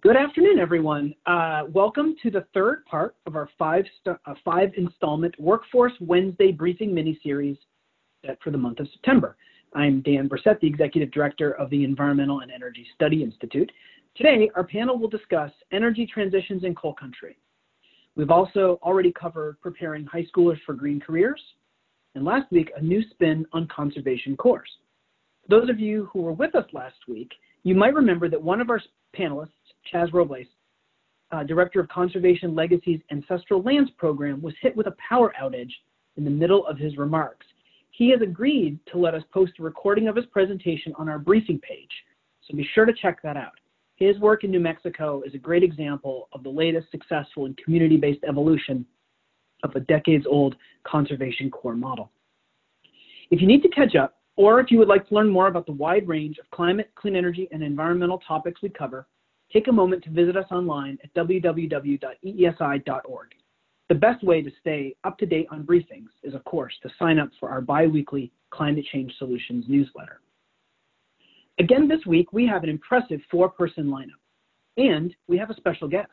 Good afternoon, everyone. Uh, welcome to the third part of our five, uh, five installment Workforce Wednesday briefing mini-series set for the month of September. I'm Dan Bresette, the Executive Director of the Environmental and Energy Study Institute. Today, our panel will discuss energy transitions in coal country. We've also already covered preparing high schoolers for green careers, and last week, a new spin on conservation corps. Those of you who were with us last week, you might remember that one of our panelists Chaz Robles, uh, Director of Conservation Legacy's Ancestral Lands Program, was hit with a power outage in the middle of his remarks. He has agreed to let us post a recording of his presentation on our briefing page, so be sure to check that out. His work in New Mexico is a great example of the latest successful and community-based evolution of a decades-old conservation corps model. If you need to catch up, or if you would like to learn more about the wide range of climate, clean energy, and environmental topics we cover, take a moment to visit us online at www.eesi.org. The best way to stay up to date on briefings is, of course, to sign up for our biweekly Climate Change Solutions newsletter. Again, this week, we have an impressive four person lineup, and we have a special guest.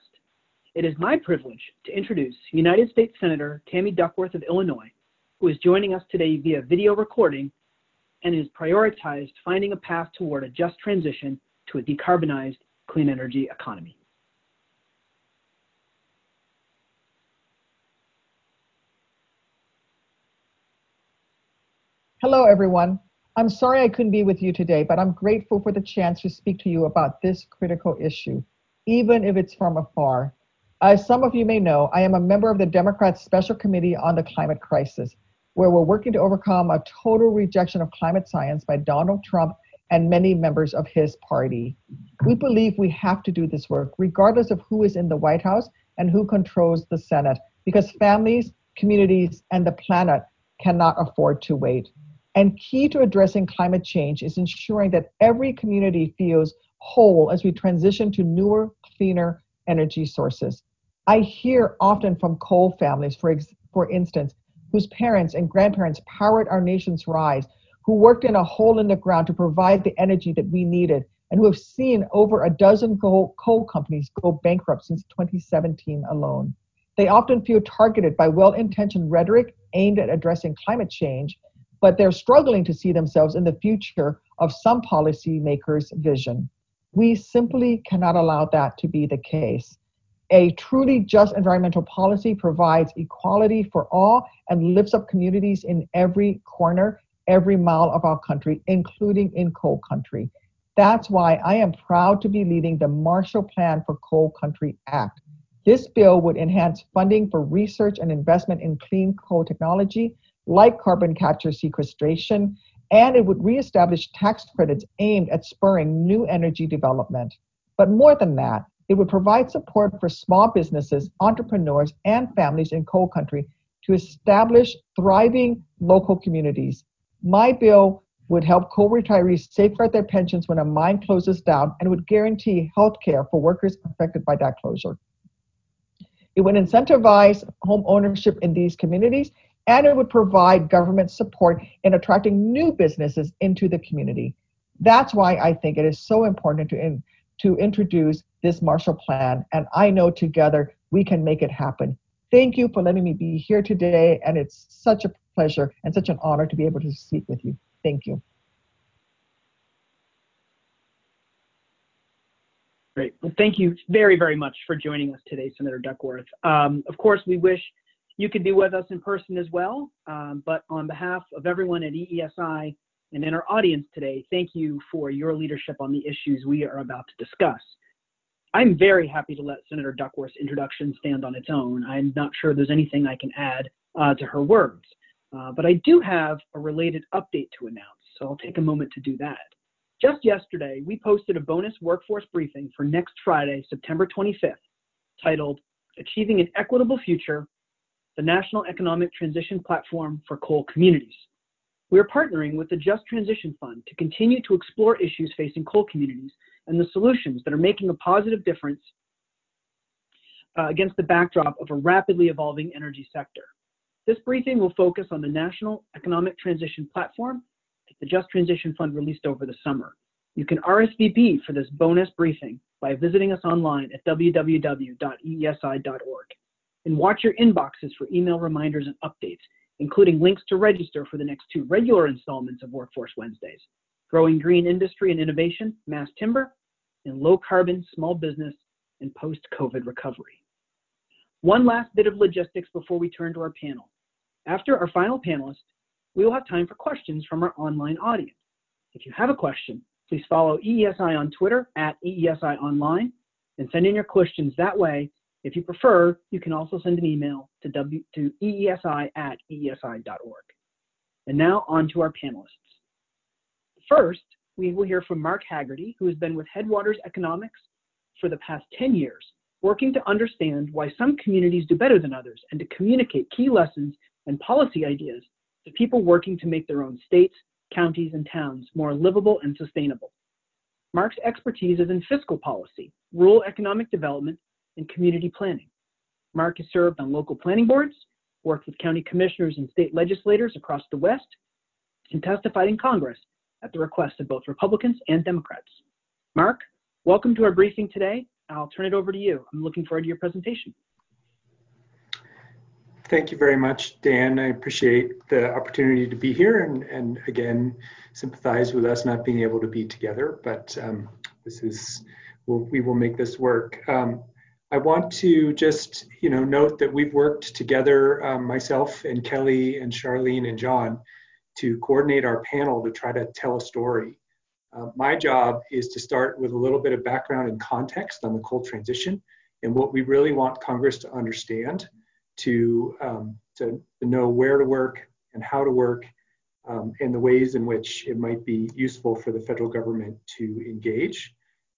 It is my privilege to introduce United States Senator Tammy Duckworth of Illinois, who is joining us today via video recording and has prioritized finding a path toward a just transition to a decarbonized clean energy economy. Hello, everyone. I'm sorry I couldn't be with you today, but I'm grateful for the chance to speak to you about this critical issue, even if it's from afar. As some of you may know, I am a member of the Democrats' Special Committee on the Climate Crisis, where we're working to overcome a total rejection of climate science by Donald Trump and many members of his party. We believe we have to do this work, regardless of who is in the White House and who controls the Senate, because families, communities, and the planet cannot afford to wait. And key to addressing climate change is ensuring that every community feels whole as we transition to newer, cleaner energy sources. I hear often from coal families, for, ex- for instance, whose parents and grandparents powered our nation's rise, who worked in a hole in the ground to provide the energy that we needed, and who have seen over a dozen coal, coal companies go bankrupt since 2017 alone. They often feel targeted by well intentioned rhetoric aimed at addressing climate change, but they're struggling to see themselves in the future of some policymakers' vision. We simply cannot allow that to be the case. A truly just environmental policy provides equality for all and lifts up communities in every corner every mile of our country, including in coal country. That's why I am proud to be leading the Marshall Plan for Coal Country Act. This bill would enhance funding for research and investment in clean coal technology, like carbon capture sequestration, and it would reestablish tax credits aimed at spurring new energy development. But more than that, it would provide support for small businesses, entrepreneurs, and families in coal country to establish thriving local communities. My bill would help coal retirees safeguard their pensions when a mine closes down and would guarantee health care for workers affected by that closure. It would incentivize home ownership in these communities and it would provide government support in attracting new businesses into the community. That's why I think it is so important to, in, to introduce this Marshall Plan, and I know together we can make it happen. Thank you for letting me be here today, and it's such a pleasure and such an honor to be able to speak with you. Thank you. Great. Well, thank you very, very much for joining us today, Senator Duckworth. Um, of course, we wish you could be with us in person as well, um, but on behalf of everyone at EESI and in our audience today, thank you for your leadership on the issues we are about to discuss. I'm very happy to let Senator Duckworth's introduction stand on its own. I'm not sure there's anything I can add uh, to her words. Uh, but I do have a related update to announce, so I'll take a moment to do that. Just yesterday, we posted a bonus workforce briefing for next Friday, September 25th, titled Achieving an Equitable Future, the National Economic Transition Platform for Coal Communities. We are partnering with the Just Transition Fund to continue to explore issues facing coal communities and the solutions that are making a positive difference uh, against the backdrop of a rapidly evolving energy sector. This briefing will focus on the National Economic Transition Platform that the Just Transition Fund released over the summer. You can RSVP for this bonus briefing by visiting us online at www.eesi.org and watch your inboxes for email reminders and updates, including links to register for the next two regular installments of Workforce Wednesdays, Growing Green Industry and Innovation, Mass Timber, and Low Carbon Small Business and Post-COVID Recovery. One last bit of logistics before we turn to our panel. After our final panelist, we will have time for questions from our online audience. If you have a question, please follow EESI on Twitter at EESI Online and send in your questions that way. If you prefer, you can also send an email to, w, to eesi at eesi.org. And now on to our panelists. First, we will hear from Mark Haggerty, who has been with Headwaters Economics for the past 10 years, working to understand why some communities do better than others and to communicate key lessons and policy ideas to people working to make their own states, counties, and towns more livable and sustainable. Mark's expertise is in fiscal policy, rural economic development, and community planning. Mark has served on local planning boards, worked with county commissioners and state legislators across the West, and testified in Congress at the request of both Republicans and Democrats. Mark, welcome to our briefing today. I'll turn it over to you. I'm looking forward to your presentation. Thank you very much, Dan. I appreciate the opportunity to be here and, and again, sympathize with us not being able to be together, but um, this is, we'll, we will make this work. Um, I want to just, you know, note that we've worked together, um, myself and Kelly and Charlene and John, to coordinate our panel to try to tell a story. Uh, my job is to start with a little bit of background and context on the coal transition and what we really want Congress to understand to, um, to, know where to work and how to work um, and the ways in which it might be useful for the federal government to engage.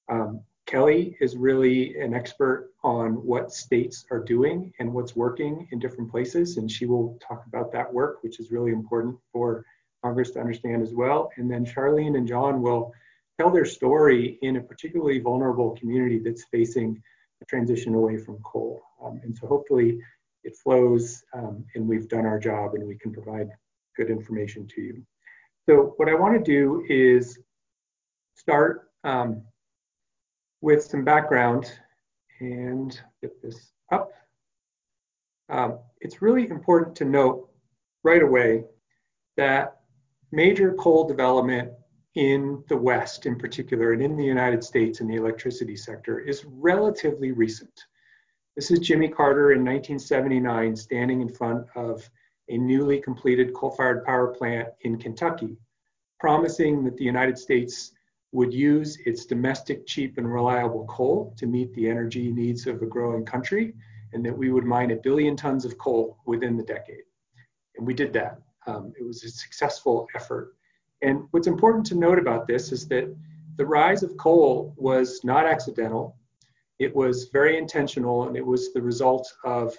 Um, Kelly is really an expert on what states are doing and what's working in different places, and she will talk about that work, which is really important for Congress to understand as well. And then Charlene and John will tell their story in a particularly vulnerable community that's facing a transition away from coal. Um, and so hopefully it flows um, and we've done our job and we can provide good information to you. So what I want to do is start um, with some background and get this up. Um, it's really important to note right away that major coal development in the West in particular and in the United States in the electricity sector is relatively recent. This is Jimmy Carter in 1979 standing in front of a newly completed coal-fired power plant in Kentucky, promising that the United States would use its domestic cheap and reliable coal to meet the energy needs of a growing country, and that we would mine a billion tons of coal within the decade. And we did that. Um, it was a successful effort. And what's important to note about this is that the rise of coal was not accidental. It was very intentional and it was the result of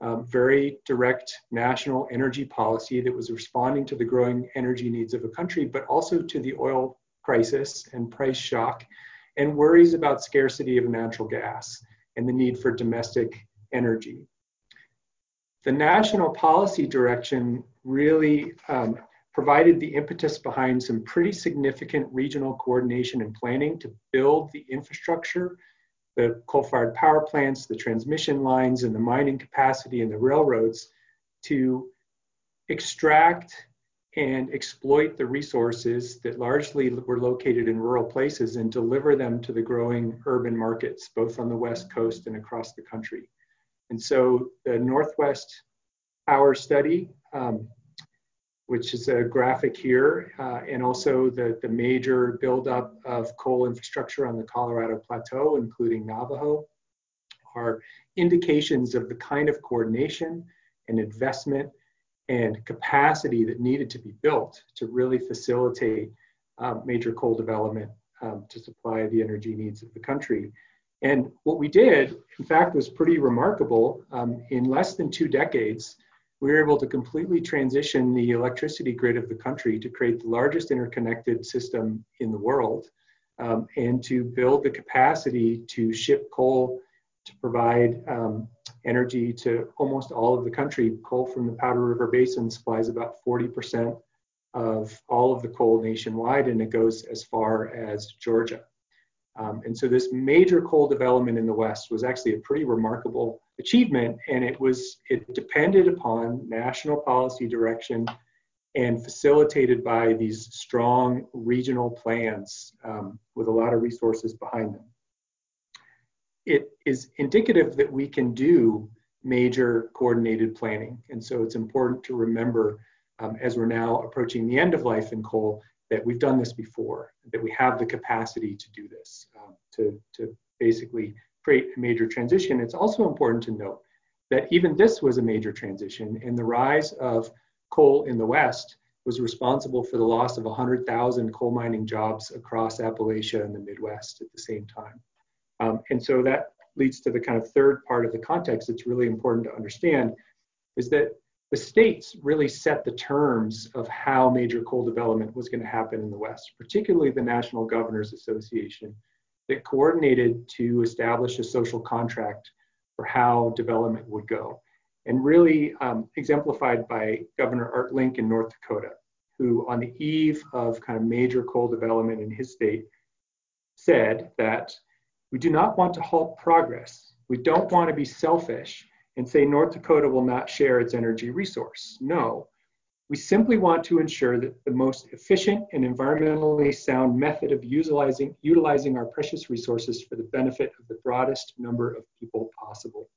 um, very direct national energy policy that was responding to the growing energy needs of a country, but also to the oil crisis and price shock and worries about scarcity of natural gas and the need for domestic energy. The national policy direction really um, provided the impetus behind some pretty significant regional coordination and planning to build the infrastructure the coal-fired power plants, the transmission lines, and the mining capacity and the railroads to extract and exploit the resources that largely were located in rural places and deliver them to the growing urban markets, both on the West Coast and across the country. And so the Northwest Power Study um, which is a graphic here, uh, and also the, the major buildup of coal infrastructure on the Colorado Plateau, including Navajo, are indications of the kind of coordination and investment and capacity that needed to be built to really facilitate um, major coal development um, to supply the energy needs of the country. And what we did, in fact, was pretty remarkable. Um, in less than two decades, we were able to completely transition the electricity grid of the country to create the largest interconnected system in the world um, and to build the capacity to ship coal to provide um, energy to almost all of the country. Coal from the Powder River Basin supplies about 40% of all of the coal nationwide, and it goes as far as Georgia. Um, and so this major coal development in the West was actually a pretty remarkable achievement, and it was it depended upon national policy direction and facilitated by these strong regional plans um, with a lot of resources behind them. It is indicative that we can do major coordinated planning, and so it's important to remember um, as we're now approaching the end of life in coal that we've done this before, that we have the capacity to do this, um, to, to basically create a major transition. It's also important to note that even this was a major transition, and the rise of coal in the West was responsible for the loss of 100,000 coal mining jobs across Appalachia and the Midwest at the same time. Um, and so that leads to the kind of third part of the context that's really important to understand is that the states really set the terms of how major coal development was going to happen in the West, particularly the National Governors Association that coordinated to establish a social contract for how development would go. And really um, exemplified by Governor Art Link in North Dakota, who, on the eve of kind of major coal development in his state, said that we do not want to halt progress. We don't want to be selfish and say North Dakota will not share its energy resource. No, we simply want to ensure that the most efficient and environmentally sound method of utilizing, utilizing our precious resources for the benefit of the broadest number of people possible.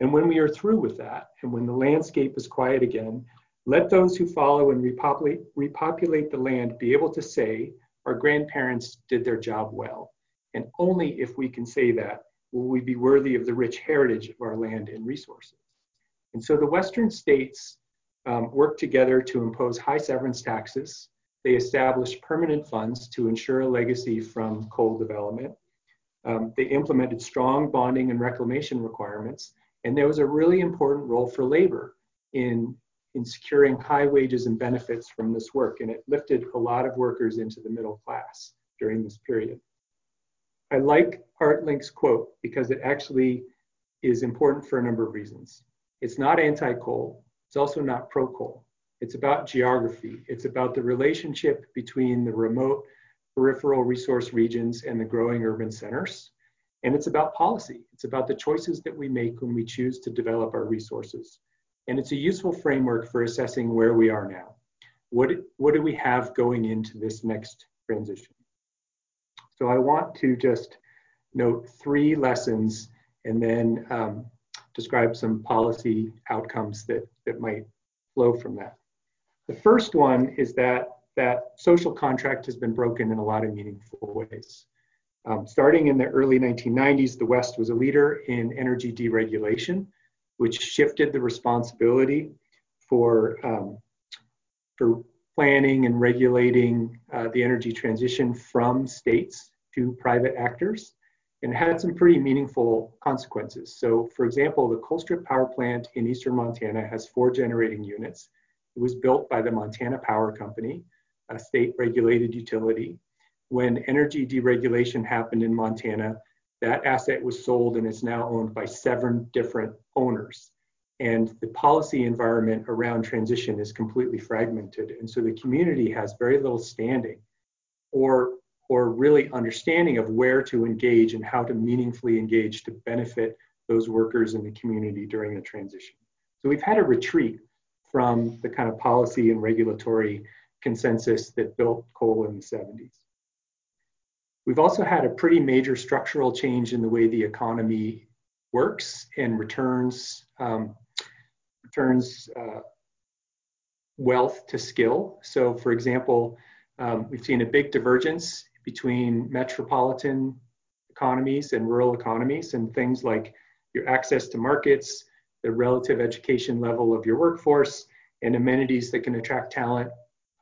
And when we are through with that, and when the landscape is quiet again, let those who follow and repopulate, repopulate the land be able to say, our grandparents did their job well. And only if we can say that will we be worthy of the rich heritage of our land and resources. And so the Western states um, worked together to impose high severance taxes. They established permanent funds to ensure a legacy from coal development. Um, they implemented strong bonding and reclamation requirements. And there was a really important role for labor in, in securing high wages and benefits from this work. And it lifted a lot of workers into the middle class during this period. I like Art Link's quote because it actually is important for a number of reasons. It's not anti coal, it's also not pro coal. It's about geography, it's about the relationship between the remote peripheral resource regions and the growing urban centers. And it's about policy, it's about the choices that we make when we choose to develop our resources. And it's a useful framework for assessing where we are now. What, what do we have going into this next transition? So I want to just note three lessons and then um, describe some policy outcomes that, that might flow from that. The first one is that that social contract has been broken in a lot of meaningful ways. Um, starting in the early 1990s, the West was a leader in energy deregulation, which shifted the responsibility for, um, for planning and regulating uh, the energy transition from states to private actors and had some pretty meaningful consequences. So, for example, the Colstrip Power Plant in eastern Montana has four generating units. It was built by the Montana Power Company, a state regulated utility. When energy deregulation happened in Montana, that asset was sold and is now owned by seven different owners. And the policy environment around transition is completely fragmented. And so the community has very little standing or or really understanding of where to engage and how to meaningfully engage to benefit those workers in the community during the transition. So we've had a retreat from the kind of policy and regulatory consensus that built coal in the 70s. We've also had a pretty major structural change in the way the economy works and returns um, returns uh, wealth to skill. So, for example, um, we've seen a big divergence between metropolitan economies and rural economies and things like your access to markets, the relative education level of your workforce, and amenities that can attract talent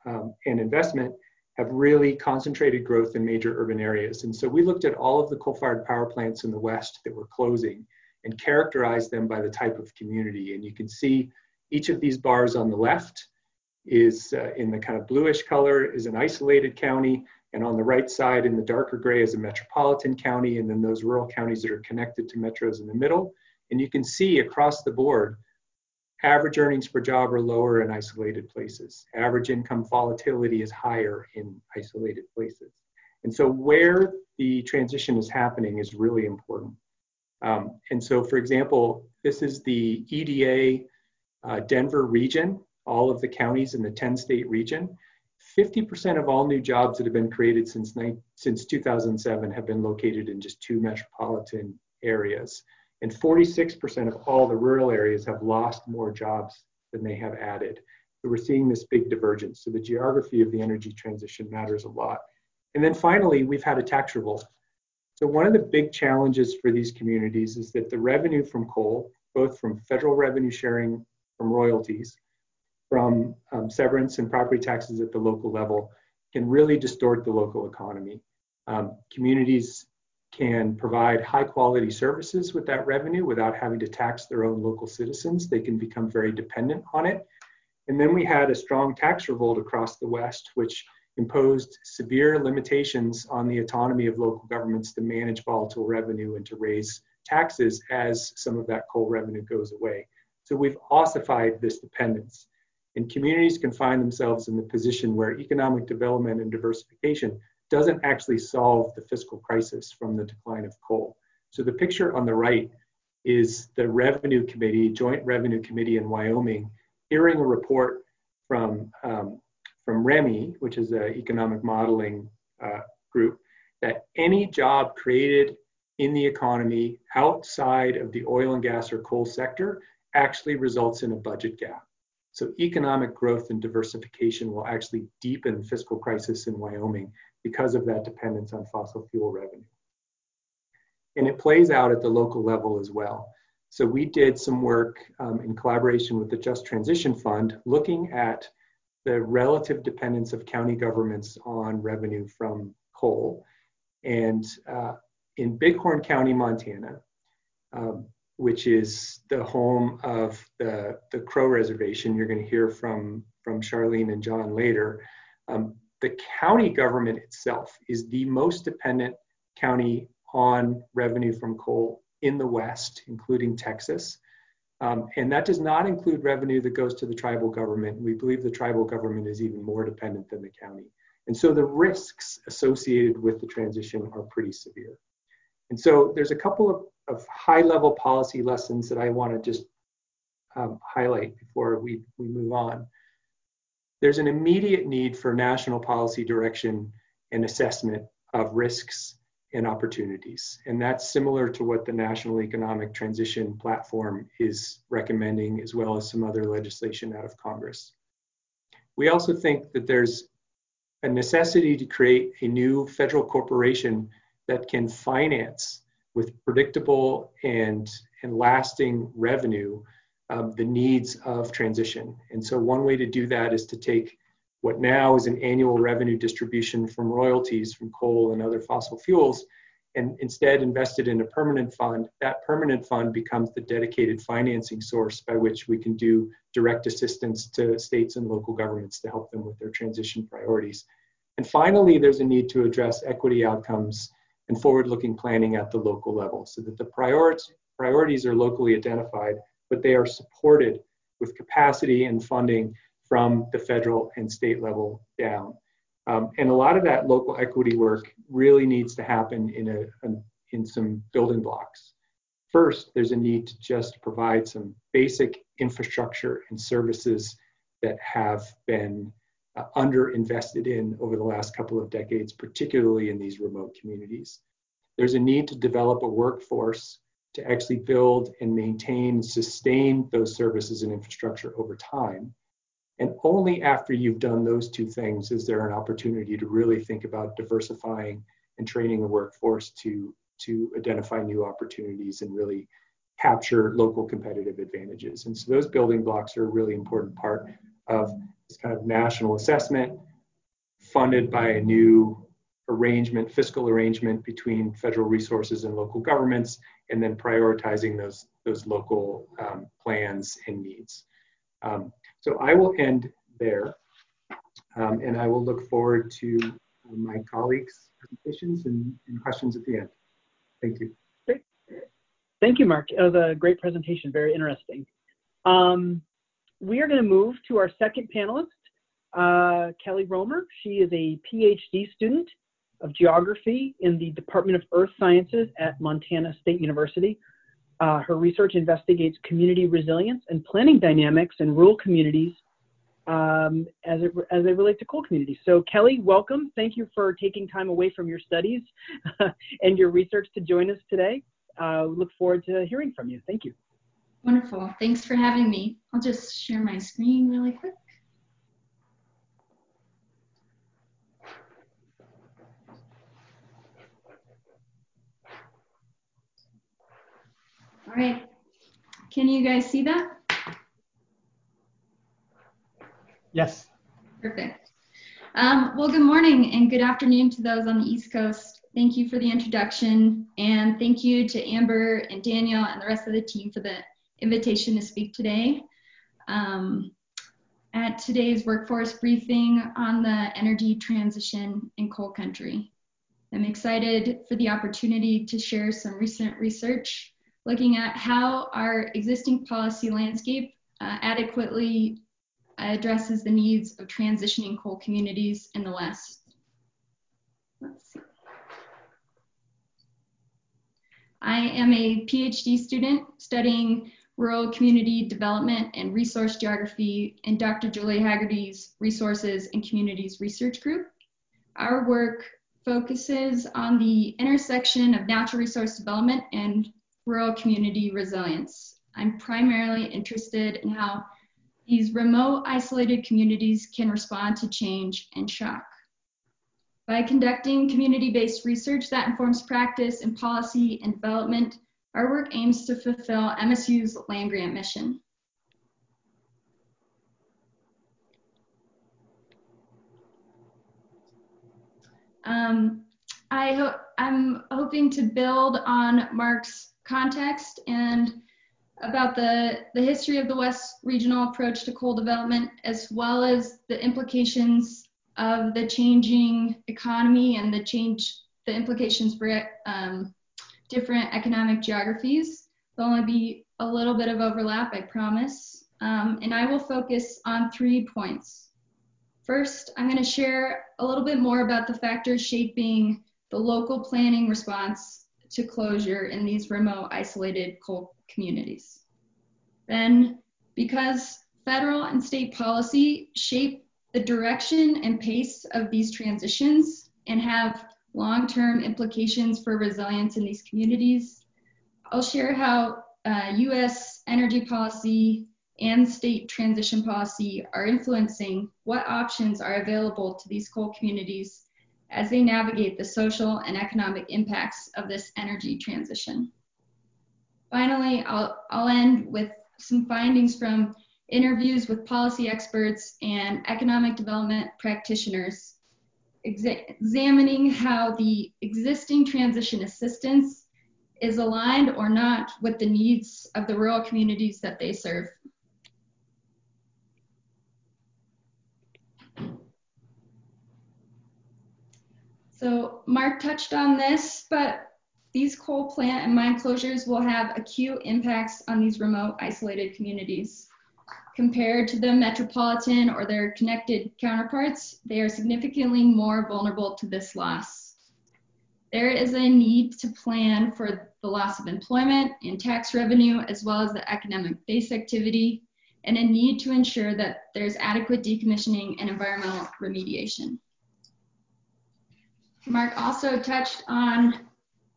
um, and investment have really concentrated growth in major urban areas. And so we looked at all of the coal fired power plants in the West that were closing and characterized them by the type of community. And you can see each of these bars on the left is uh, in the kind of bluish color is an isolated county and on the right side in the darker gray is a metropolitan county, and then those rural counties that are connected to metros in the middle. And you can see across the board average earnings per job are lower in isolated places. Average income volatility is higher in isolated places. And so where the transition is happening is really important. Um, and so, for example, this is the EDA uh, Denver region, all of the counties in the 10 state region. 50% of all new jobs that have been created since, since 2007 have been located in just two metropolitan areas. And 46% of all the rural areas have lost more jobs than they have added. So we're seeing this big divergence. So the geography of the energy transition matters a lot. And then finally, we've had a tax revolt. So one of the big challenges for these communities is that the revenue from coal, both from federal revenue sharing from royalties, from um, severance and property taxes at the local level, can really distort the local economy. Um, communities can provide high quality services with that revenue without having to tax their own local citizens. They can become very dependent on it. And then we had a strong tax revolt across the West, which imposed severe limitations on the autonomy of local governments to manage volatile revenue and to raise taxes as some of that coal revenue goes away. So we've ossified this dependence. And communities can find themselves in the position where economic development and diversification doesn't actually solve the fiscal crisis from the decline of coal. So the picture on the right is the Revenue Committee, Joint Revenue Committee in Wyoming, hearing a report from um, from REMI, which is an economic modeling uh, group, that any job created in the economy outside of the oil and gas or coal sector actually results in a budget gap. So economic growth and diversification will actually deepen fiscal crisis in Wyoming because of that dependence on fossil fuel revenue. And it plays out at the local level as well. So we did some work um, in collaboration with the Just Transition Fund looking at the relative dependence of county governments on revenue from coal. And uh, in Bighorn County, Montana, um, which is the home of the, the Crow Reservation, you're going to hear from, from Charlene and John later. Um, the county government itself is the most dependent county on revenue from coal in the West, including Texas. Um, and that does not include revenue that goes to the tribal government. We believe the tribal government is even more dependent than the county. And so the risks associated with the transition are pretty severe. And so there's a couple of, of high level policy lessons that I want to just um, highlight before we, we move on. There's an immediate need for national policy direction and assessment of risks and opportunities. And that's similar to what the National Economic Transition Platform is recommending, as well as some other legislation out of Congress. We also think that there's a necessity to create a new federal corporation that can finance with predictable and, and lasting revenue um, the needs of transition. And so, one way to do that is to take what now is an annual revenue distribution from royalties from coal and other fossil fuels and instead invested in a permanent fund, that permanent fund becomes the dedicated financing source by which we can do direct assistance to states and local governments to help them with their transition priorities. And finally, there's a need to address equity outcomes and forward looking planning at the local level so that the priorities are locally identified, but they are supported with capacity and funding from the federal and state level down. Um, and a lot of that local equity work really needs to happen in, a, a, in some building blocks. First, there's a need to just provide some basic infrastructure and services that have been uh, underinvested in over the last couple of decades, particularly in these remote communities. There's a need to develop a workforce to actually build and maintain, sustain those services and infrastructure over time. And only after you've done those two things is there an opportunity to really think about diversifying and training a workforce to, to identify new opportunities and really capture local competitive advantages. And so those building blocks are a really important part of kind of national assessment funded by a new arrangement, fiscal arrangement between federal resources and local governments, and then prioritizing those, those local um, plans and needs. Um, so I will end there, um, and I will look forward to my colleagues' presentations and, and, questions at the end. Thank you. Thank you, Mark. It was a great presentation, very interesting. Um, we are going to move to our second panelist, uh, Kelly Romer. She is a PhD student of geography in the Department of Earth Sciences at Montana State University. Uh, her research investigates community resilience and planning dynamics in rural communities um, as, it, as they relate to coal communities. So Kelly, welcome. Thank you for taking time away from your studies and your research to join us today. Uh, look forward to hearing from you. Thank you. Wonderful. Thanks for having me. I'll just share my screen really quick. All right. Can you guys see that? Yes. Perfect. Um, well, good morning and good afternoon to those on the East Coast. Thank you for the introduction, and thank you to Amber and Daniel and the rest of the team for the invitation to speak today. Um, at today's workforce briefing on the energy transition in coal country. I'm excited for the opportunity to share some recent research looking at how our existing policy landscape uh, adequately addresses the needs of transitioning coal communities in the West. Let's see. I am a PhD student studying rural community development and resource geography in Dr. Julie Haggerty's Resources and Communities Research Group. Our work focuses on the intersection of natural resource development and rural community resilience. I'm primarily interested in how these remote, isolated communities can respond to change and shock. By conducting community-based research that informs practice and policy and development, our work aims to fulfill MSU's land grant mission. Um, I ho I'm hoping to build on Mark's context and about the, the history of the West regional approach to coal development, as well as the implications of the changing economy and the change, the implications for um, different economic geographies. There'll only be a little bit of overlap, I promise. Um, and I will focus on three points. First, I'm going to share a little bit more about the factors shaping the local planning response to closure in these remote, isolated coal communities. Then, because federal and state policy shape the direction and pace of these transitions and have long-term implications for resilience in these communities. I'll share how uh, US energy policy and state transition policy are influencing what options are available to these coal communities as they navigate the social and economic impacts of this energy transition. Finally, I'll, I'll end with some findings from interviews with policy experts and economic development practitioners examining how the existing transition assistance is aligned or not with the needs of the rural communities that they serve. So Mark touched on this, but these coal plant and mine closures will have acute impacts on these remote isolated communities. Compared to the metropolitan or their connected counterparts, they are significantly more vulnerable to this loss. There is a need to plan for the loss of employment and tax revenue, as well as the economic base activity, and a need to ensure that there's adequate decommissioning and environmental remediation. Mark also touched on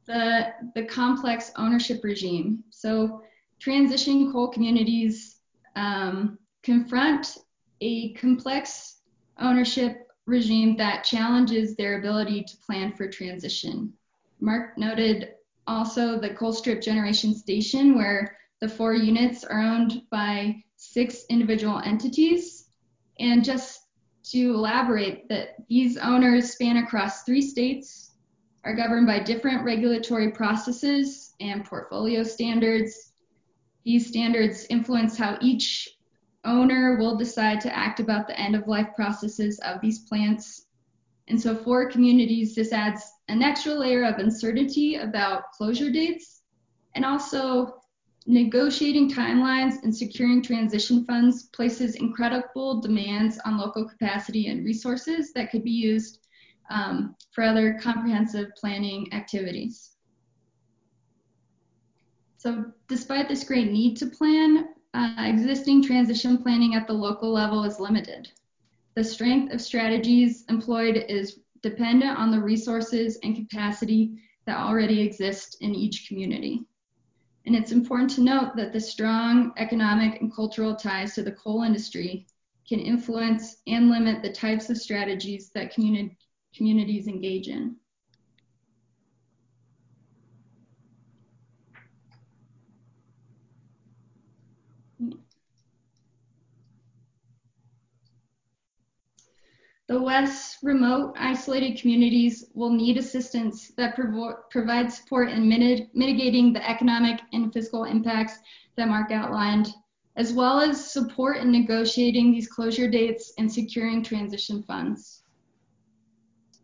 the, the complex ownership regime. So transition coal communities Um, confront a complex ownership regime that challenges their ability to plan for transition. Mark noted also the Colstrip Generation Station, where the four units are owned by six individual entities. And just to elaborate, that these owners span across three states, are governed by different regulatory processes and portfolio standards, these standards influence how each owner will decide to act about the end of life processes of these plants. And so for communities, this adds an extra layer of uncertainty about closure dates and also negotiating timelines and securing transition funds places incredible demands on local capacity and resources that could be used um, for other comprehensive planning activities. So despite this great need to plan, uh, existing transition planning at the local level is limited. The strength of strategies employed is dependent on the resources and capacity that already exist in each community. And it's important to note that the strong economic and cultural ties to the coal industry can influence and limit the types of strategies that communi communities engage in. The less remote, isolated communities will need assistance that provo provides support in mitigating the economic and fiscal impacts that Mark outlined, as well as support in negotiating these closure dates and securing transition funds.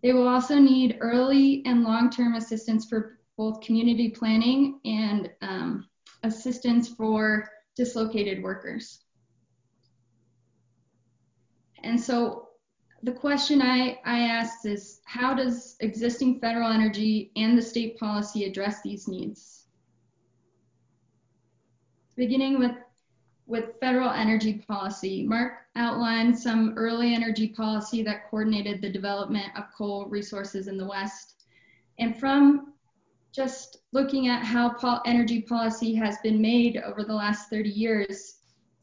They will also need early and long-term assistance for both community planning and um, assistance for dislocated workers. And so the question I, I asked is how does existing federal energy and the state policy address these needs? Beginning with, with federal energy policy, Mark outlined some early energy policy that coordinated the development of coal resources in the West. And from just looking at how energy policy has been made over the last 30 years,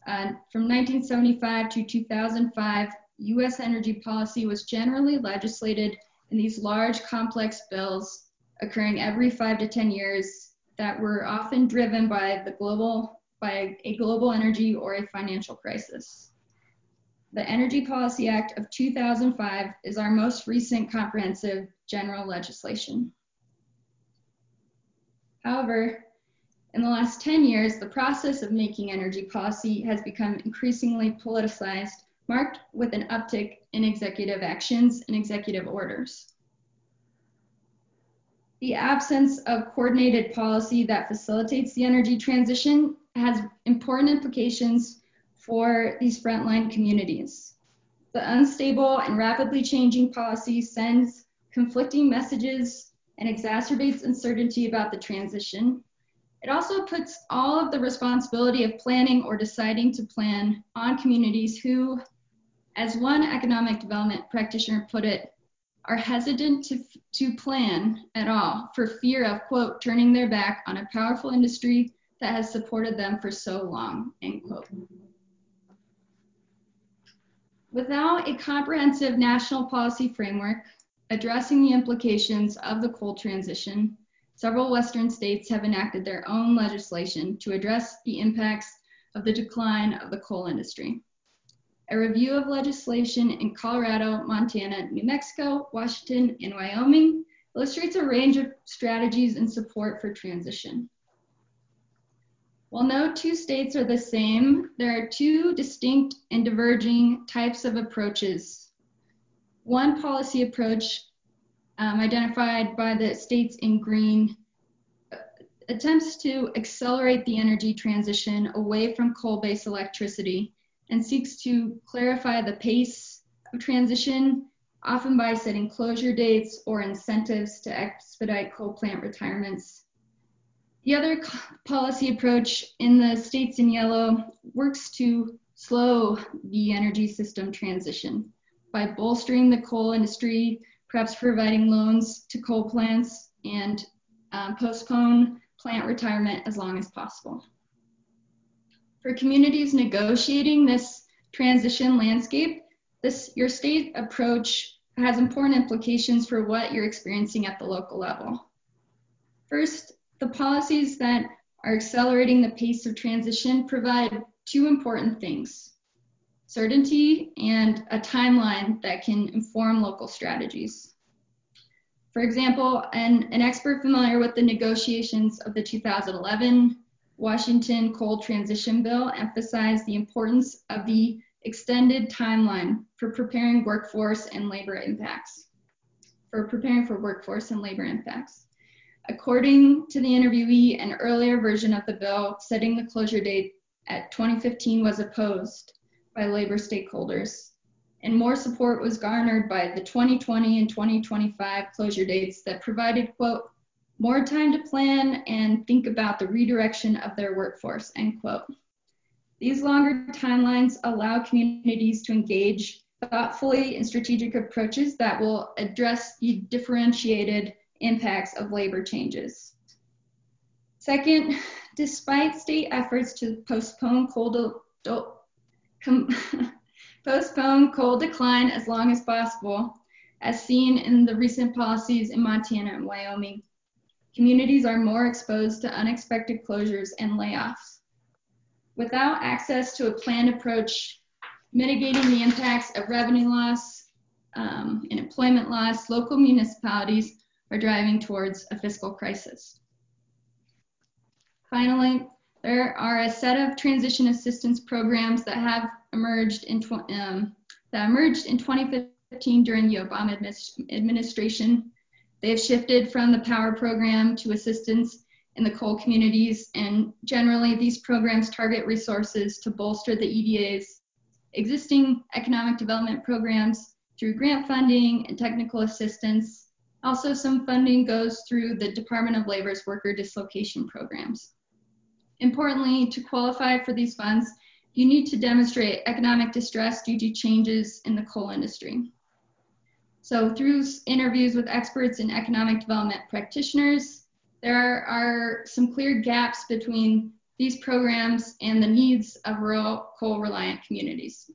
uh, from 1975 to 2005, US energy policy was generally legislated in these large complex bills occurring every five to 10 years that were often driven by the global, by a global energy or a financial crisis. The Energy Policy Act of 2005 is our most recent comprehensive general legislation. However, in the last 10 years, the process of making energy policy has become increasingly politicized marked with an uptick in executive actions and executive orders. The absence of coordinated policy that facilitates the energy transition has important implications for these frontline communities. The unstable and rapidly changing policy sends conflicting messages and exacerbates uncertainty about the transition. It also puts all of the responsibility of planning or deciding to plan on communities who as one economic development practitioner put it, are hesitant to, to plan at all for fear of, quote, turning their back on a powerful industry that has supported them for so long, end quote. Without a comprehensive national policy framework addressing the implications of the coal transition, several Western states have enacted their own legislation to address the impacts of the decline of the coal industry a review of legislation in Colorado, Montana, New Mexico, Washington, and Wyoming illustrates a range of strategies and support for transition. While no two states are the same, there are two distinct and diverging types of approaches. One policy approach um, identified by the states in green attempts to accelerate the energy transition away from coal-based electricity and seeks to clarify the pace of transition, often by setting closure dates or incentives to expedite coal plant retirements. The other policy approach in the states in yellow works to slow the energy system transition by bolstering the coal industry, perhaps providing loans to coal plants, and um, postpone plant retirement as long as possible. For communities negotiating this transition landscape, this your state approach has important implications for what you're experiencing at the local level. First, the policies that are accelerating the pace of transition provide two important things certainty and a timeline that can inform local strategies. For example, an, an expert familiar with the negotiations of the 2011 Washington Coal Transition Bill emphasized the importance of the extended timeline for preparing workforce and labor impacts, for preparing for workforce and labor impacts. According to the interviewee, an earlier version of the bill setting the closure date at 2015 was opposed by labor stakeholders, and more support was garnered by the 2020 and 2025 closure dates that provided, quote, more time to plan and think about the redirection of their workforce, end quote. These longer timelines allow communities to engage thoughtfully in strategic approaches that will address the differentiated impacts of labor changes. Second, despite state efforts to postpone coal, postpone coal decline as long as possible, as seen in the recent policies in Montana and Wyoming, communities are more exposed to unexpected closures and layoffs. Without access to a planned approach mitigating the impacts of revenue loss um, and employment loss, local municipalities are driving towards a fiscal crisis. Finally, there are a set of transition assistance programs that have emerged in um, that emerged in 2015 during the Obama administration. They have shifted from the Power Program to assistance in the coal communities, and generally these programs target resources to bolster the EDA's existing economic development programs through grant funding and technical assistance also, some funding goes through the Department of Labor's worker dislocation programs. Importantly, to qualify for these funds, you need to demonstrate economic distress due to changes in the coal industry. So through interviews with experts and economic development practitioners, there are some clear gaps between these programs and the needs of rural coal reliant communities.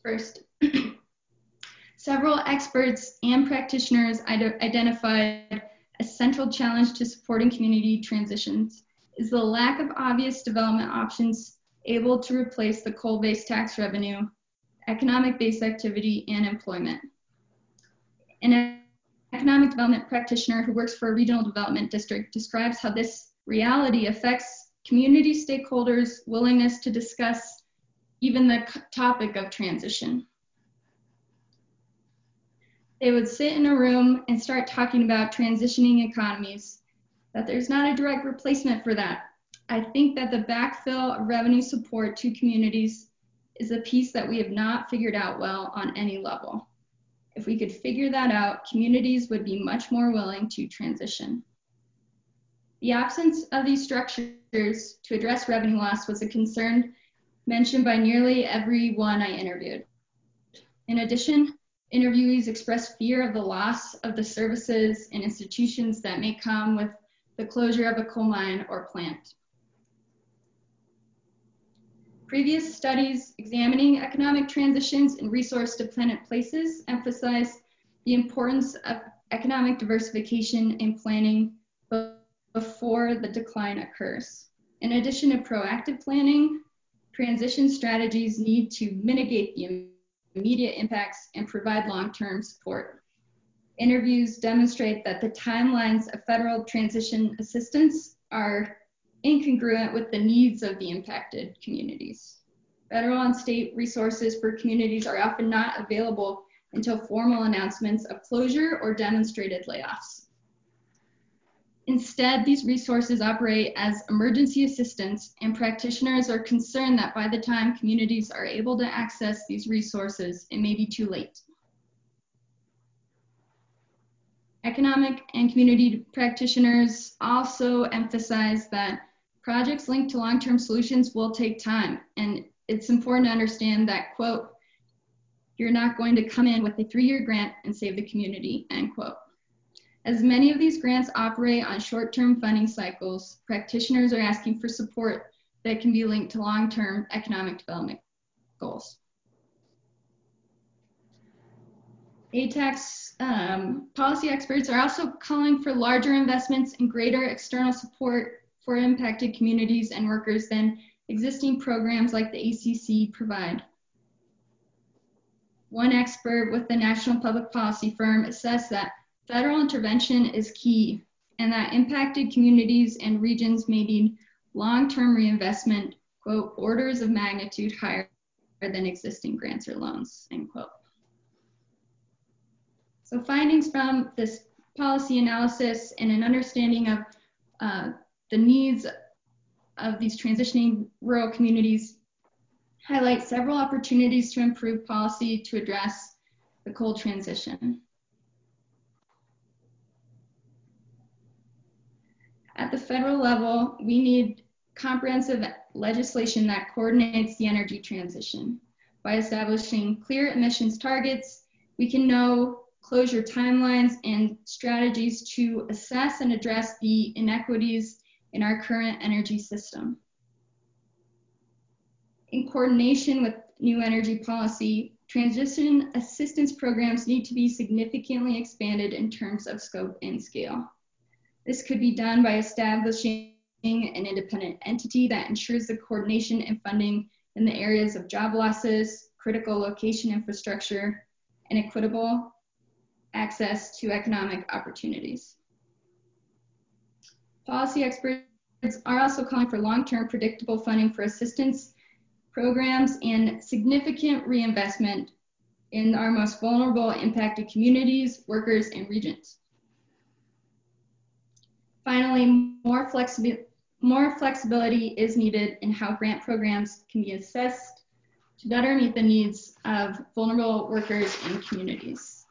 First, Several experts and practitioners identified a central challenge to supporting community transitions is the lack of obvious development options able to replace the coal-based tax revenue, economic-based activity, and employment. An economic development practitioner who works for a regional development district describes how this reality affects community stakeholders' willingness to discuss even the topic of transition they would sit in a room and start talking about transitioning economies, that there's not a direct replacement for that. I think that the backfill of revenue support to communities is a piece that we have not figured out well on any level. If we could figure that out, communities would be much more willing to transition. The absence of these structures to address revenue loss was a concern mentioned by nearly everyone I interviewed. In addition, Interviewees expressed fear of the loss of the services and institutions that may come with the closure of a coal mine or plant. Previous studies examining economic transitions in resource-dependent places emphasize the importance of economic diversification and planning before the decline occurs. In addition to proactive planning, transition strategies need to mitigate the immediate impacts and provide long-term support. Interviews demonstrate that the timelines of federal transition assistance are incongruent with the needs of the impacted communities. Federal and state resources for communities are often not available until formal announcements of closure or demonstrated layoffs. Instead, these resources operate as emergency assistance, and practitioners are concerned that by the time communities are able to access these resources, it may be too late. Economic and community practitioners also emphasize that projects linked to long-term solutions will take time, and it's important to understand that, quote, you're not going to come in with a three-year grant and save the community, end quote. As many of these grants operate on short-term funding cycles, practitioners are asking for support that can be linked to long-term economic development goals. ATAC's um, policy experts are also calling for larger investments and greater external support for impacted communities and workers than existing programs like the ACC provide. One expert with the National Public Policy Firm assessed that Federal intervention is key and that impacted communities and regions may need long-term reinvestment, quote, orders of magnitude higher than existing grants or loans, end quote. So findings from this policy analysis and an understanding of uh, the needs of these transitioning rural communities highlight several opportunities to improve policy to address the coal transition. At the federal level, we need comprehensive legislation that coordinates the energy transition. By establishing clear emissions targets, we can know closure timelines and strategies to assess and address the inequities in our current energy system. In coordination with new energy policy, transition assistance programs need to be significantly expanded in terms of scope and scale. This could be done by establishing an independent entity that ensures the coordination and funding in the areas of job losses, critical location infrastructure, and equitable access to economic opportunities. Policy experts are also calling for long-term predictable funding for assistance programs and significant reinvestment in our most vulnerable impacted communities, workers, and regions. Finally, more, more flexibility is needed in how grant programs can be assessed to better meet the needs of vulnerable workers and communities.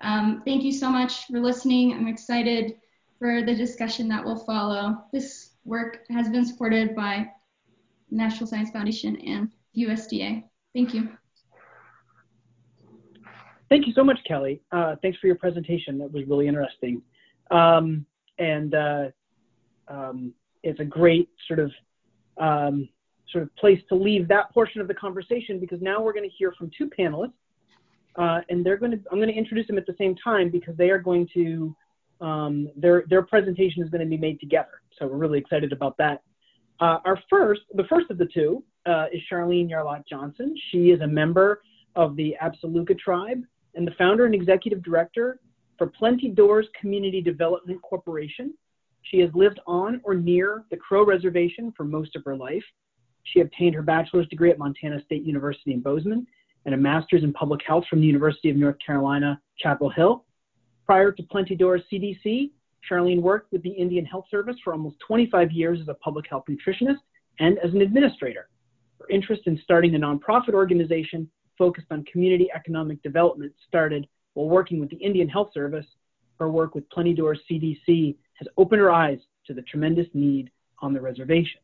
Um, thank you so much for listening. I'm excited for the discussion that will follow. This work has been supported by National Science Foundation and USDA. Thank you. Thank you so much, Kelly. Uh, thanks for your presentation. That was really interesting. Um, and uh, um, it's a great sort of um, sort of place to leave that portion of the conversation because now we're going to hear from two panelists, uh, and they're going to I'm going to introduce them at the same time because they are going to um, their their presentation is going to be made together. So we're really excited about that. Uh, our first, the first of the two, uh, is Charlene Yarlott Johnson. She is a member of the Apsáalooke tribe and the founder and executive director for Plenty Doors Community Development Corporation. She has lived on or near the Crow Reservation for most of her life. She obtained her bachelor's degree at Montana State University in Bozeman and a master's in public health from the University of North Carolina, Chapel Hill. Prior to Plenty Doors CDC, Charlene worked with the Indian Health Service for almost 25 years as a public health nutritionist and as an administrator. Her interest in starting a nonprofit organization focused on community economic development started while working with the Indian Health Service. Her work with Plenty Doors CDC has opened her eyes to the tremendous need on the reservation.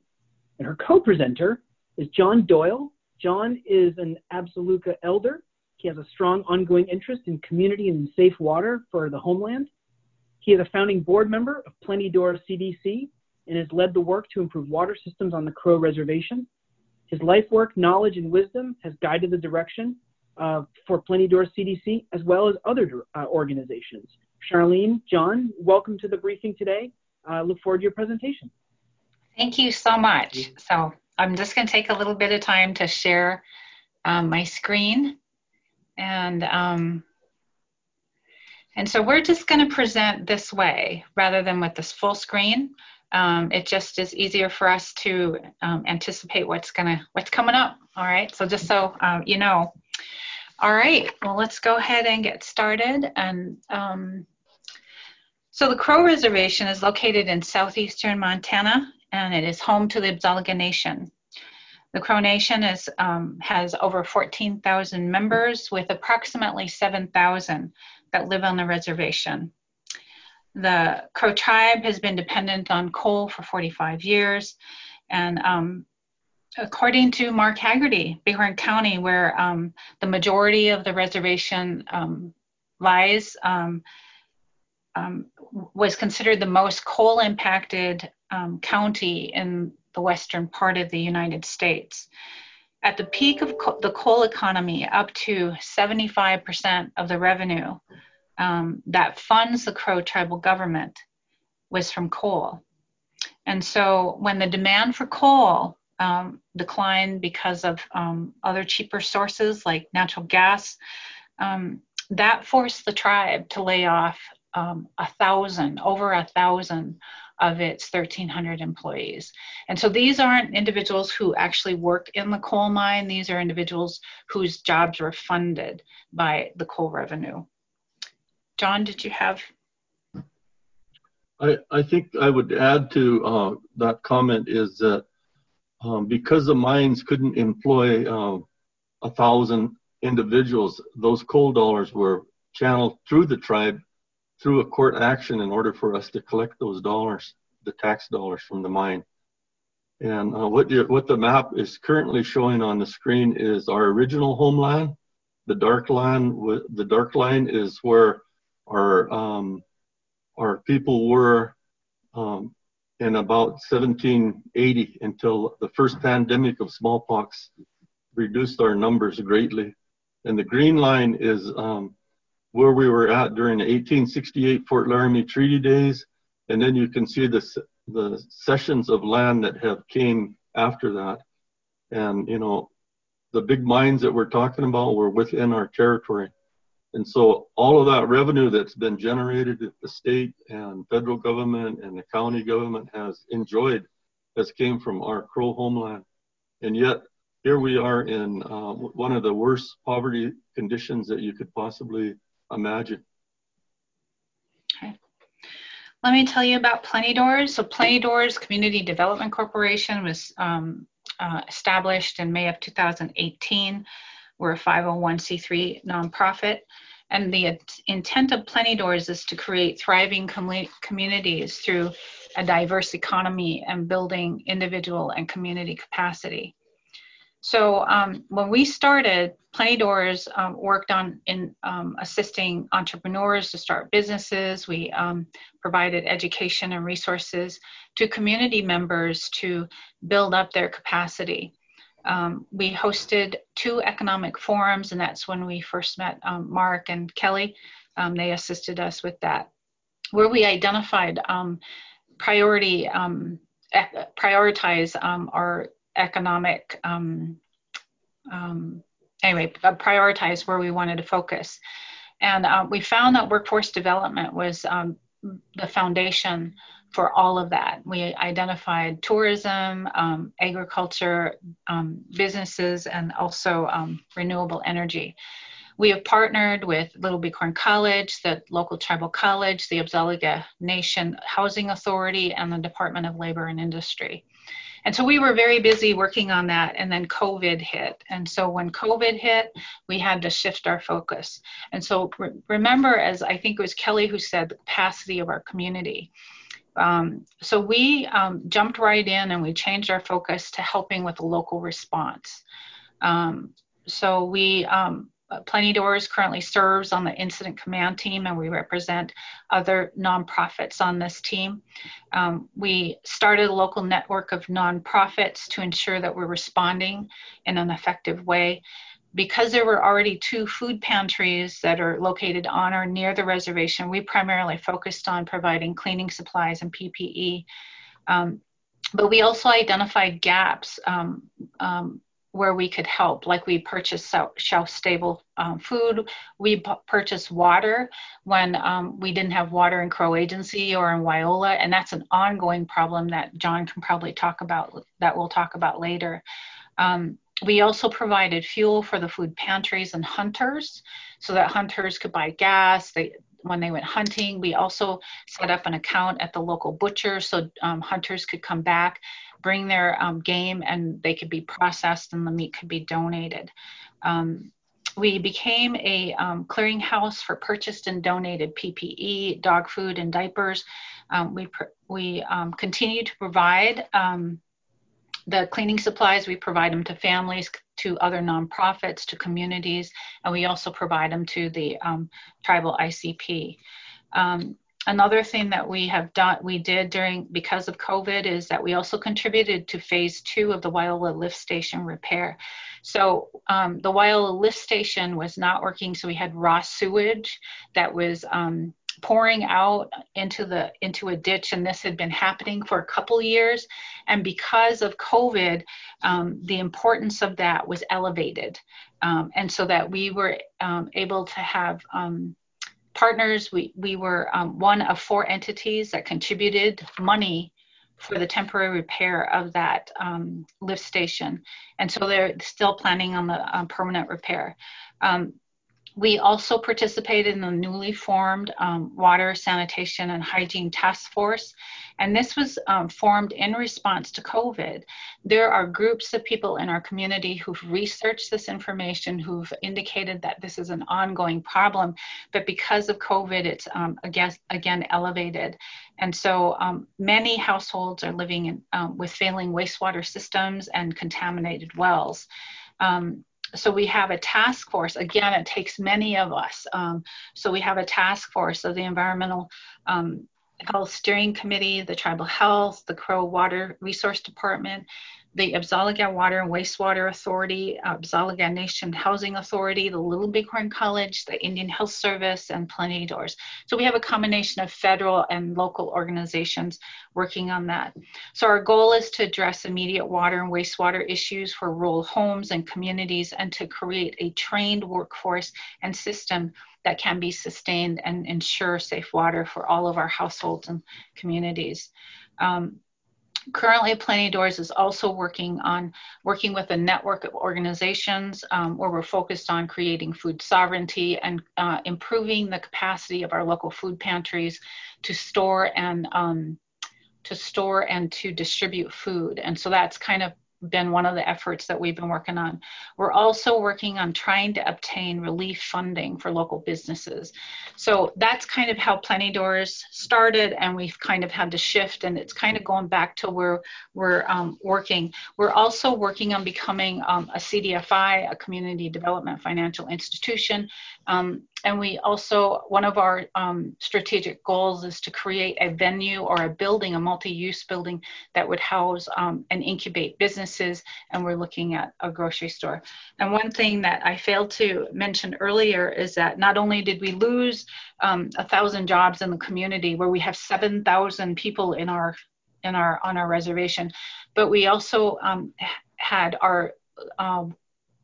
And her co-presenter is John Doyle. John is an Apsáalooke elder. He has a strong ongoing interest in community and safe water for the homeland. He is a founding board member of Plenty Door CDC and has led the work to improve water systems on the Crow Reservation. His life work, knowledge, and wisdom has guided the direction uh, for Plenty Door CDC as well as other uh, organizations. Charlene, John, welcome to the briefing today. I uh, look forward to your presentation. Thank you so much. So I'm just going to take a little bit of time to share um, my screen. And um, and so we're just going to present this way rather than with this full screen. Um, it just is easier for us to um, anticipate what's gonna what's coming up. All right. So just so um, you know. All right. Well, let's go ahead and get started. And um, so the Crow Reservation is located in southeastern Montana, and it is home to the Apsáalooke Nation. The Crow Nation is, um, has over 14,000 members with approximately 7,000 that live on the reservation. The Crow tribe has been dependent on coal for 45 years. And um, according to Mark Haggerty, Bighorn County, where um, the majority of the reservation um, lies, um, um, was considered the most coal impacted county in the western part of the United States. At the peak of co- the coal economy, up to 75% of the revenue um, that funds the Crow tribal government was from coal. And so when the demand for coal um, declined because of um, other cheaper sources like natural gas, um, that forced the tribe to lay off um, a thousand, over a thousand of its 1,300 employees. And so these aren't individuals who actually work in the coal mine, these are individuals whose jobs were funded by the coal revenue. John, did you have? I, I think I would add to uh, that comment is that um, because the mines couldn't employ uh, a thousand individuals, those coal dollars were channeled through the tribe through a court action in order for us to collect those dollars, the tax dollars from the mine. And uh, what, the, what the map is currently showing on the screen is our original homeland. The dark line, the dark line is where our um, our people were um, in about 1780 until the first pandemic of smallpox reduced our numbers greatly. And the green line is um, where we were at during the 1868 Fort Laramie Treaty days. And then you can see the, the cessions of land that have came after that. And, you know, the big mines that we're talking about were within our territory. And so all of that revenue that's been generated at the state and federal government and the county government has enjoyed has came from our Crow homeland. And yet here we are in uh, one of the worst poverty conditions that you could possibly imagine. Okay. Let me tell you about Plenty Doors. So Plenty Doors Community Development Corporation was um, uh, established in May of 2018. We're a 501c3 nonprofit. And the intent of Plenty Doors is to create thriving com- communities through a diverse economy and building individual and community capacity. So um, when we started, Plenty Doors um, worked on in um, assisting entrepreneurs to start businesses. We um, provided education and resources to community members to build up their capacity. Um, we hosted two economic forums, and that's when we first met um, Mark and Kelly. they assisted us with that, where we identified priority prioritize our economic um, um, anyway uh, prioritize where we wanted to focus. And uh, we found that workforce development was um, the foundation for all of that. We identified tourism um, agriculture um, businesses and also um, renewable energy. We have partnered with Little Bighorn College, the local tribal college, the Apsáalooke Nation Housing Authority, and the Department of Labor and Industry. And so we were very busy working on that, and then COVID hit. And so when COVID hit, we had to shift our focus. And so re- remember, as I think it was Kelly who said, the capacity of our community. Um, so we um, jumped right in and we changed our focus to helping with the local response. Um, so we um, Plenty Doors currently serves on the incident command team, and we represent other nonprofits on this team. Um, we started a local network of nonprofits to ensure that we're responding in an effective way. Because there were already two food pantries that are located on or near the reservation, we primarily focused on providing cleaning supplies and PPE. Um, but we also identified gaps um, um, where we could help, like we purchased shelf stable um, food. We p- purchased water when um, we didn't have water in Crow Agency or in Wyola, and that's an ongoing problem that John can probably talk about, that we'll talk about later. Um, we also provided fuel for the food pantries and hunters so that hunters could buy gas. They, when they went hunting, we also set up an account at the local butcher so um, hunters could come back bring their um, game and they could be processed and the meat could be donated. Um, we became a um, clearinghouse for purchased and donated PPE, dog food, and diapers. Um, we we um, continue to provide the cleaning supplies. We provide them to families, to other nonprofits, to communities, and we also provide them to the tribal ICP. Um, another thing that we have done we did during because of covid is that we also contributed to phase two of the wyola lift station repair so um, the wyola lift station was not working so we had raw sewage that was um, pouring out into the into a ditch and this had been happening for a couple years and because of covid um, the importance of that was elevated um, and so that we were um, able to have um, partners. We, we were um, one of four entities that contributed money for the temporary repair of that um, lift station. And so they're still planning on the um, permanent repair. We also participated in the newly formed um, Water, Sanitation, and Hygiene Task Force, and this was um, formed in response to COVID. There are groups of people in our community who've researched this information, who've indicated that this is an ongoing problem, but because of COVID, it's um, again, again elevated. And so um, many households are living in, um, with failing wastewater systems and contaminated wells. Um, so we have a task force. Again, it takes many of us. Um, so we have a task force of the Environmental um, Health Steering Committee, the Tribal Health, the Crow Water Resource Department, the Apsáalooke Water and Wastewater Authority, Apsáalooke Nation Housing Authority, the Little Bighorn College, the Indian Health Service, and Plenty Doors. So we have a combination of federal and local organizations working on that. So our goal is to address immediate water and wastewater issues for rural homes and communities and to create a trained workforce and system that can be sustained and ensure safe water for all of our households and communities. Um, currently Plenty Doors is also working on working with a network of organizations um, where we're focused on creating food sovereignty and uh, improving the capacity of our local food pantries to store and um, to store and to distribute food. And so that's kind of been one of the efforts that we've been working on. We're also working on trying to obtain relief funding for local businesses. So that's kind of how Plenty Doors started, and we've kind of had to shift, and it's kind of going back to where we're um, working. We're also working on becoming um, a CDFI, a Community Development Financial Institution, um, and we also, one of our um, strategic goals is to create a venue or a building, a multi-use building that would house um, and incubate businesses. And we're looking at a grocery store. And one thing that I failed to mention earlier is that not only did we lose um, a thousand jobs in the community where we have 7,000 people in our in our on our reservation, but we also um, had our um,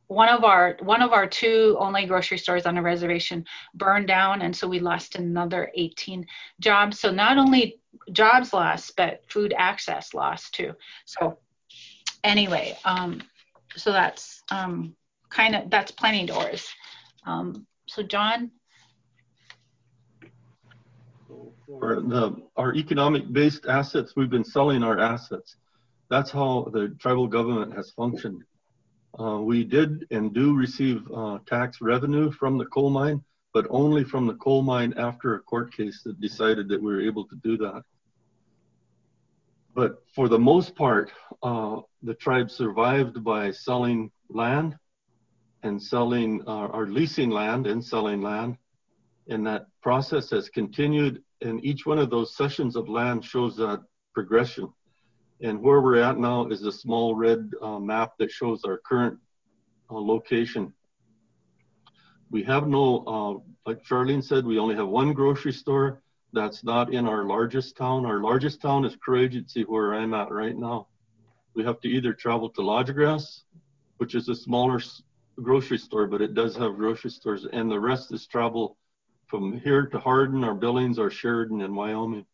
one of our one of our two only grocery stores on a reservation burned down and so we lost another 18 jobs. So not only jobs lost but food access lost too. So anyway um, so that's um, kind of that's Plenty Doors. Um, so john? For the our economic based assets we've been selling our assets. That's how the tribal government has functioned uh, we did and do receive uh, tax revenue from the coal mine, but only from the coal mine after a court case that decided that we were able to do that. But for the most part, uh, the tribe survived by selling land and selling uh, or leasing land and selling land. And that process has continued. And each one of those cessions of land shows that progression. And where we're at now is a small red uh, map that shows our current uh, location. We have no, uh, like Charlene said, we only have one grocery store that's not in our largest town. Our largest town is Crow Agency, where I'm at right now. We have to either travel to Lodge Grass, which is a smaller grocery store, but it does have grocery stores, and the rest is travel from here to Hardin or Billings or Sheridan in Wyoming.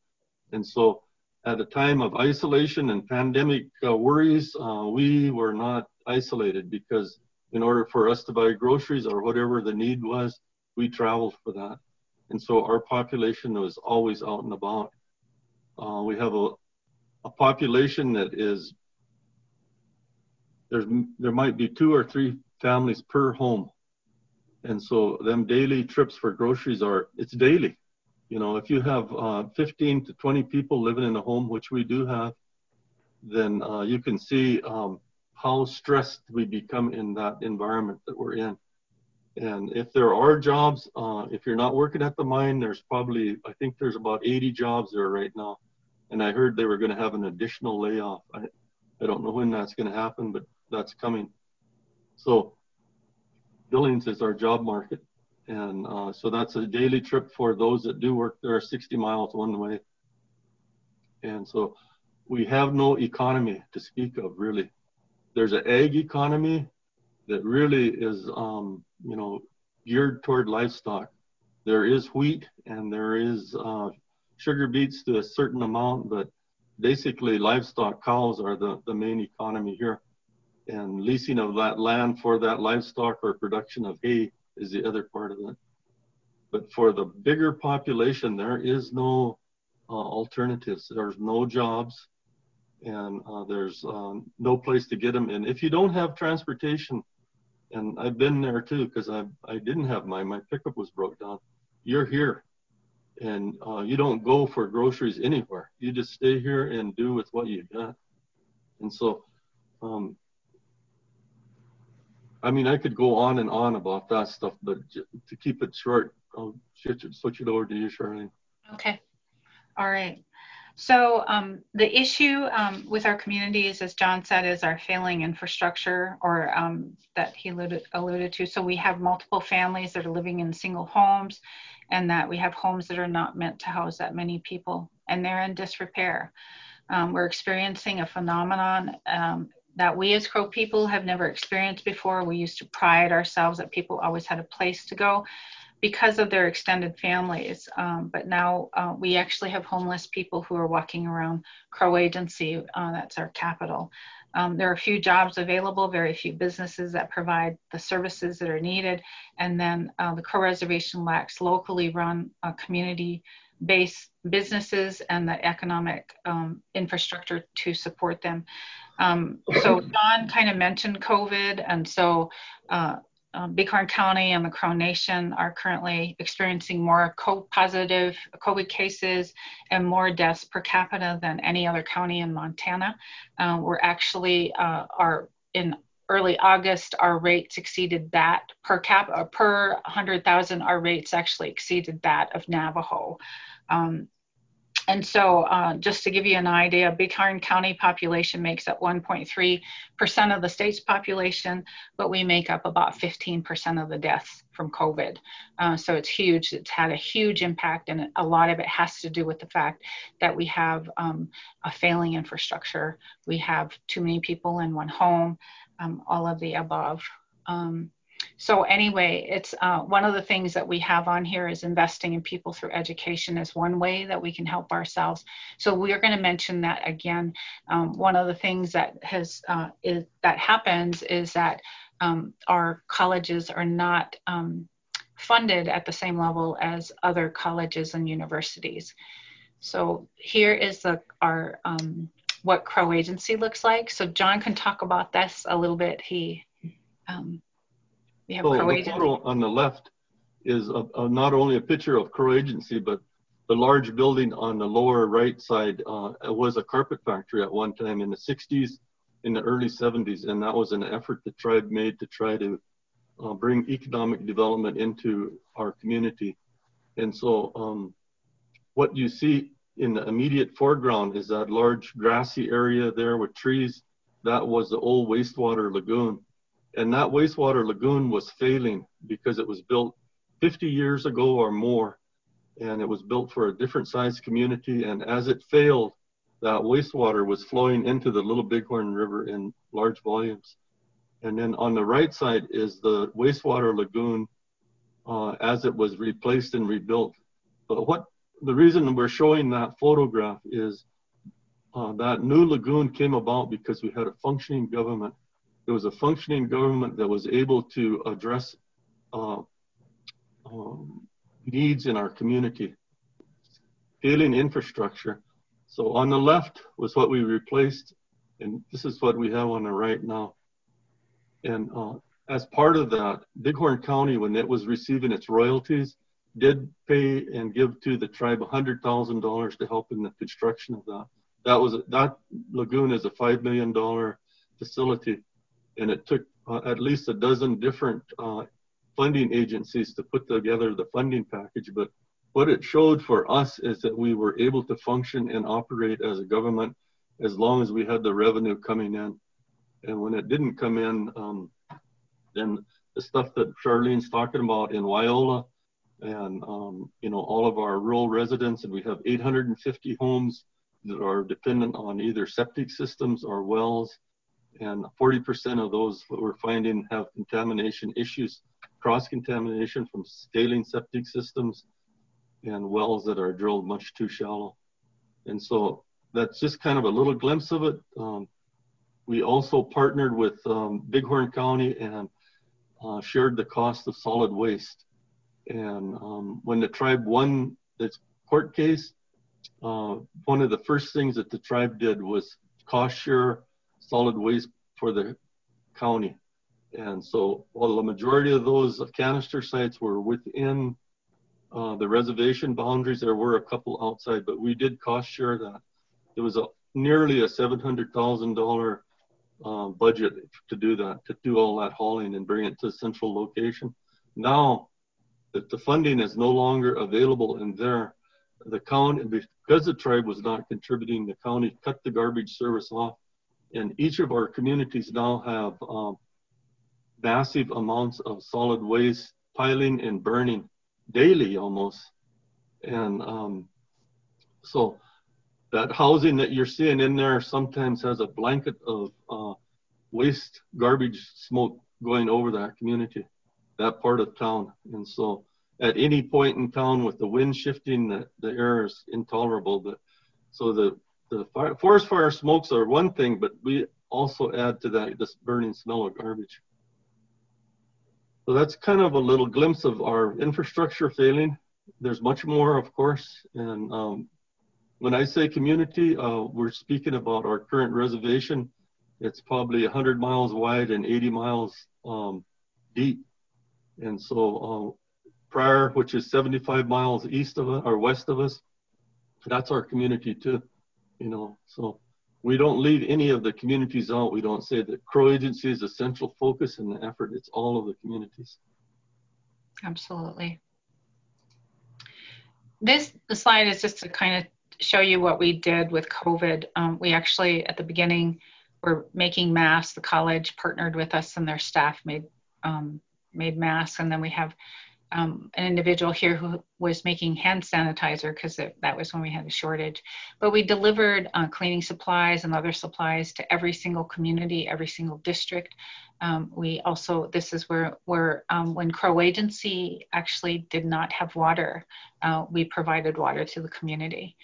And so at a time of isolation and pandemic uh, worries, uh, we were not isolated because in order for us to buy groceries or whatever the need was, we traveled for that. And so our population was always out and about. Uh, we have a, a population that is, there's, there might be two or three families per home. And so them daily trips for groceries are, it's daily. You know, if you have uh, 15 to 20 people living in a home, which we do have, then uh, you can see um, how stressed we become in that environment that we're in. And if there are jobs, uh, if you're not working at the mine, there's probably, I think there's about 80 jobs there right now. And I heard they were going to have an additional layoff. I, I don't know when that's going to happen, but that's coming. So Billings is our job market. And uh, so that's a daily trip for those that do work there, 60 miles one way. And so we have no economy to speak of, really. There's an ag economy that really is, um, you know, geared toward livestock. There is wheat and there is uh, sugar beets to a certain amount, but basically livestock cows are the, the main economy here. And leasing of that land for that livestock or production of hay is the other part of it. But for the bigger population, there is no uh, alternatives. There's no jobs and uh, there's um, no place to get them. And if you don't have transportation, and I've been there too because I I didn't have my my pickup was broke down. You're here, and uh, you don't go for groceries anywhere. You just stay here and do with what you got. And so, um, I mean, I could go on and on about that stuff, but to keep it short, I'll switch it, switch it over to you, Charlene. Okay. All right. So um, the issue um, with our communities, as John said, is our failing infrastructure or um, that he alluded, alluded, to. So we have multiple families that are living in single homes and that we have homes that are not meant to house that many people and they're in disrepair. Um, we're experiencing a phenomenon um, that we as Crow people have never experienced before. We used to pride ourselves that people always had a place to go because of their extended families. Um, but now uh, we actually have homeless people who are walking around Crow Agency, uh, that's our capital. Um, there are a few jobs available, very few businesses that provide the services that are needed. And then uh, the Crow Reservation lacks locally run uh, community based businesses and the economic um, infrastructure to support them. Um, so John kind of mentioned COVID, and so uh, um, Bighorn County and the Crow Nation are currently experiencing more co-positive COVID cases and more deaths per capita than any other county in Montana. Uh, we're actually uh, are in early August, our rates exceeded that per cap uh, per 100,000. Our rates actually exceeded that of Navajo. Um, and so, uh, just to give you an idea, Bighorn County population makes up 1.3% of the state's population, but we make up about 15% of the deaths from COVID. Uh, so it's huge. It's had a huge impact, and a lot of it has to do with the fact that we have um, a failing infrastructure. We have too many people in one home, um, all of the above. Um, so anyway, it's uh, one of the things that we have on here is investing in people through education is one way that we can help ourselves. So we are going to mention that again. Um, one of the things that has uh, is, that happens is that um, our colleges are not um, funded at the same level as other colleges and universities. So here is the our um, what Crow Agency looks like. So John can talk about this a little bit. He um, we have so Crow the Agency. photo on the left is a, a, not only a picture of Crow Agency, but the large building on the lower right side uh, was a carpet factory at one time in the 60s, in the early 70s, and that was an effort the tribe made to try to uh, bring economic development into our community. And so um, what you see in the immediate foreground is that large grassy area there with trees. That was the old wastewater lagoon. And that wastewater lagoon was failing because it was built 50 years ago or more. And it was built for a different size community. And as it failed, that wastewater was flowing into the Little Bighorn River in large volumes. And then on the right side is the wastewater lagoon uh, as it was replaced and rebuilt. But what the reason we're showing that photograph is uh, that new lagoon came about because we had a functioning government there was a functioning government that was able to address uh, um, needs in our community, failing infrastructure. So on the left was what we replaced, and this is what we have on the right now. And uh, as part of that, Bighorn County, when it was receiving its royalties, did pay and give to the tribe $100,000 to help in the construction of that. That was that lagoon is a five million dollar facility and it took uh, at least a dozen different uh, funding agencies to put together the funding package. But what it showed for us is that we were able to function and operate as a government as long as we had the revenue coming in. And when it didn't come in, um, then the stuff that Charlene's talking about in Wyola and um, you know all of our rural residents, and we have 850 homes that are dependent on either septic systems or wells and 40% of those that we're finding have contamination issues, cross-contamination from scaling septic systems and wells that are drilled much too shallow. And so that's just kind of a little glimpse of it. Um, we also partnered with um, Bighorn County and uh, shared the cost of solid waste. And um, when the tribe won this court case, uh, one of the first things that the tribe did was cost share solid waste for the county. And so while the majority of those canister sites were within uh, the reservation boundaries, there were a couple outside, but we did cost share that. It was a, nearly a $700,000 uh, budget to do that, to do all that hauling and bring it to a central location. Now that the funding is no longer available in there, the county, because the tribe was not contributing, the county cut the garbage service off. And each of our communities now have um, massive amounts of solid waste piling and burning daily almost. And um, so that housing that you're seeing in there sometimes has a blanket of uh, waste garbage smoke going over that community, that part of town. And so at any point in town with the wind shifting, the, the air is intolerable. But so the, the fire, forest fire smokes are one thing, but we also add to that this burning smell of garbage. So that's kind of a little glimpse of our infrastructure failing. There's much more, of course. And um, when I say community, uh, we're speaking about our current reservation. It's probably 100 miles wide and 80 miles um, deep. And so uh, Pryor, which is 75 miles east of us or west of us, that's our community too. You know, so we don't leave any of the communities out. We don't say that Crow Agency is a central focus in the effort. It's all of the communities. Absolutely. This slide is just to kind of show you what we did with COVID. Um, we actually, at the beginning, were making masks. The college partnered with us and their staff made um, made masks. And then we have um, an individual here who was making hand sanitizer because that was when we had a shortage. But we delivered uh, cleaning supplies and other supplies to every single community, every single district. Um, we also, this is where, where um, when Crow Agency actually did not have water, uh, we provided water to the community.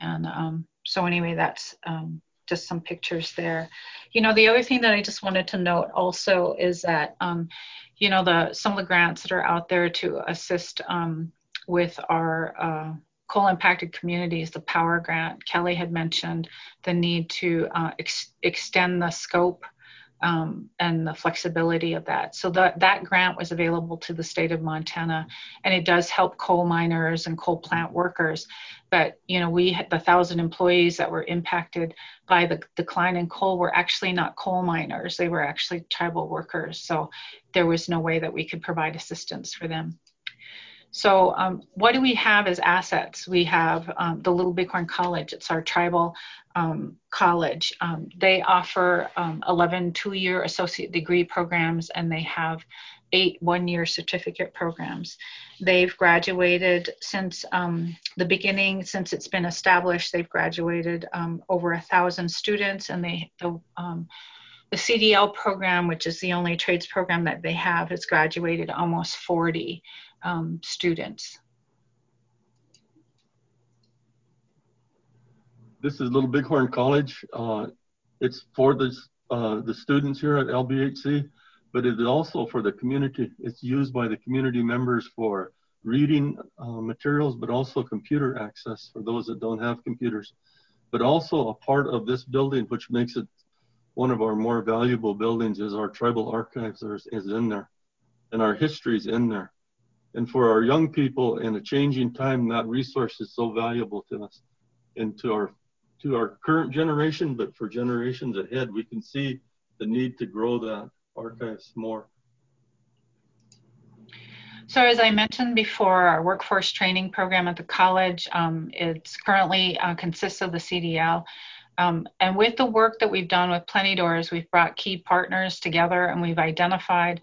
And um, so anyway, that's um, just some pictures there. You know, the other thing that I just wanted to note also is that, um, you know, the some of the grants that are out there to assist um, with our uh, coal impacted communities, the power grant, Kelly had mentioned the need to uh, ex- extend the scope um, and the flexibility of that. So that that grant was available to the state of Montana, and it does help coal miners and coal plant workers. But you know, we had the thousand employees that were impacted by the decline in coal were actually not coal miners; they were actually tribal workers. So there was no way that we could provide assistance for them. So um, what do we have as assets? We have um, the Little Bighorn College. It's our tribal um, college. Um, they offer um, 11 two-year associate degree programs and they have eight one-year certificate programs. They've graduated since um, the beginning, since it's been established, they've graduated over a thousand students and they, the, the CDL program, which is the only trades program that they have, has graduated almost 40 um, students. This is Little Bighorn College. Uh, it's for the, uh, the students here at LBHC, but it is also for the community. It's used by the community members for reading uh, materials, but also computer access for those that don't have computers. But also a part of this building, which makes it one of our more valuable buildings, is our tribal archives is in there, and our history is in there. And for our young people in a changing time, that resource is so valuable to us and to our to our current generation, but for generations ahead, we can see the need to grow that archives more. So as I mentioned before, our workforce training program at the college, um, it's currently uh, consists of the CDL. Um, and with the work that we've done with Plenty Doors, we've brought key partners together and we've identified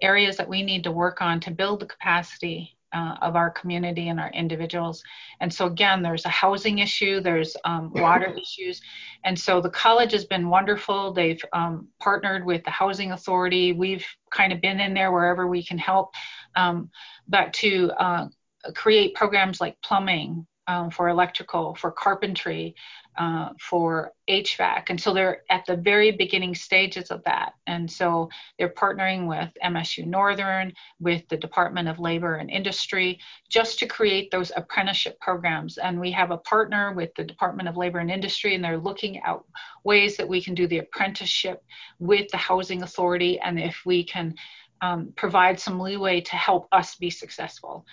areas that we need to work on to build the capacity uh, of our community and our individuals. And so again, there's a housing issue, there's um, water issues. And so the college has been wonderful. They've um, partnered with the housing authority. We've kind of been in there wherever we can help. Um, but to uh, create programs like plumbing, um, for electrical, for carpentry, uh, for HVAC. And so they're at the very beginning stages of that. And so they're partnering with MSU Northern, with the Department of Labor and Industry, just to create those apprenticeship programs. And we have a partner with the Department of Labor and Industry, and they're looking at ways that we can do the apprenticeship with the Housing Authority and if we can um, provide some leeway to help us be successful.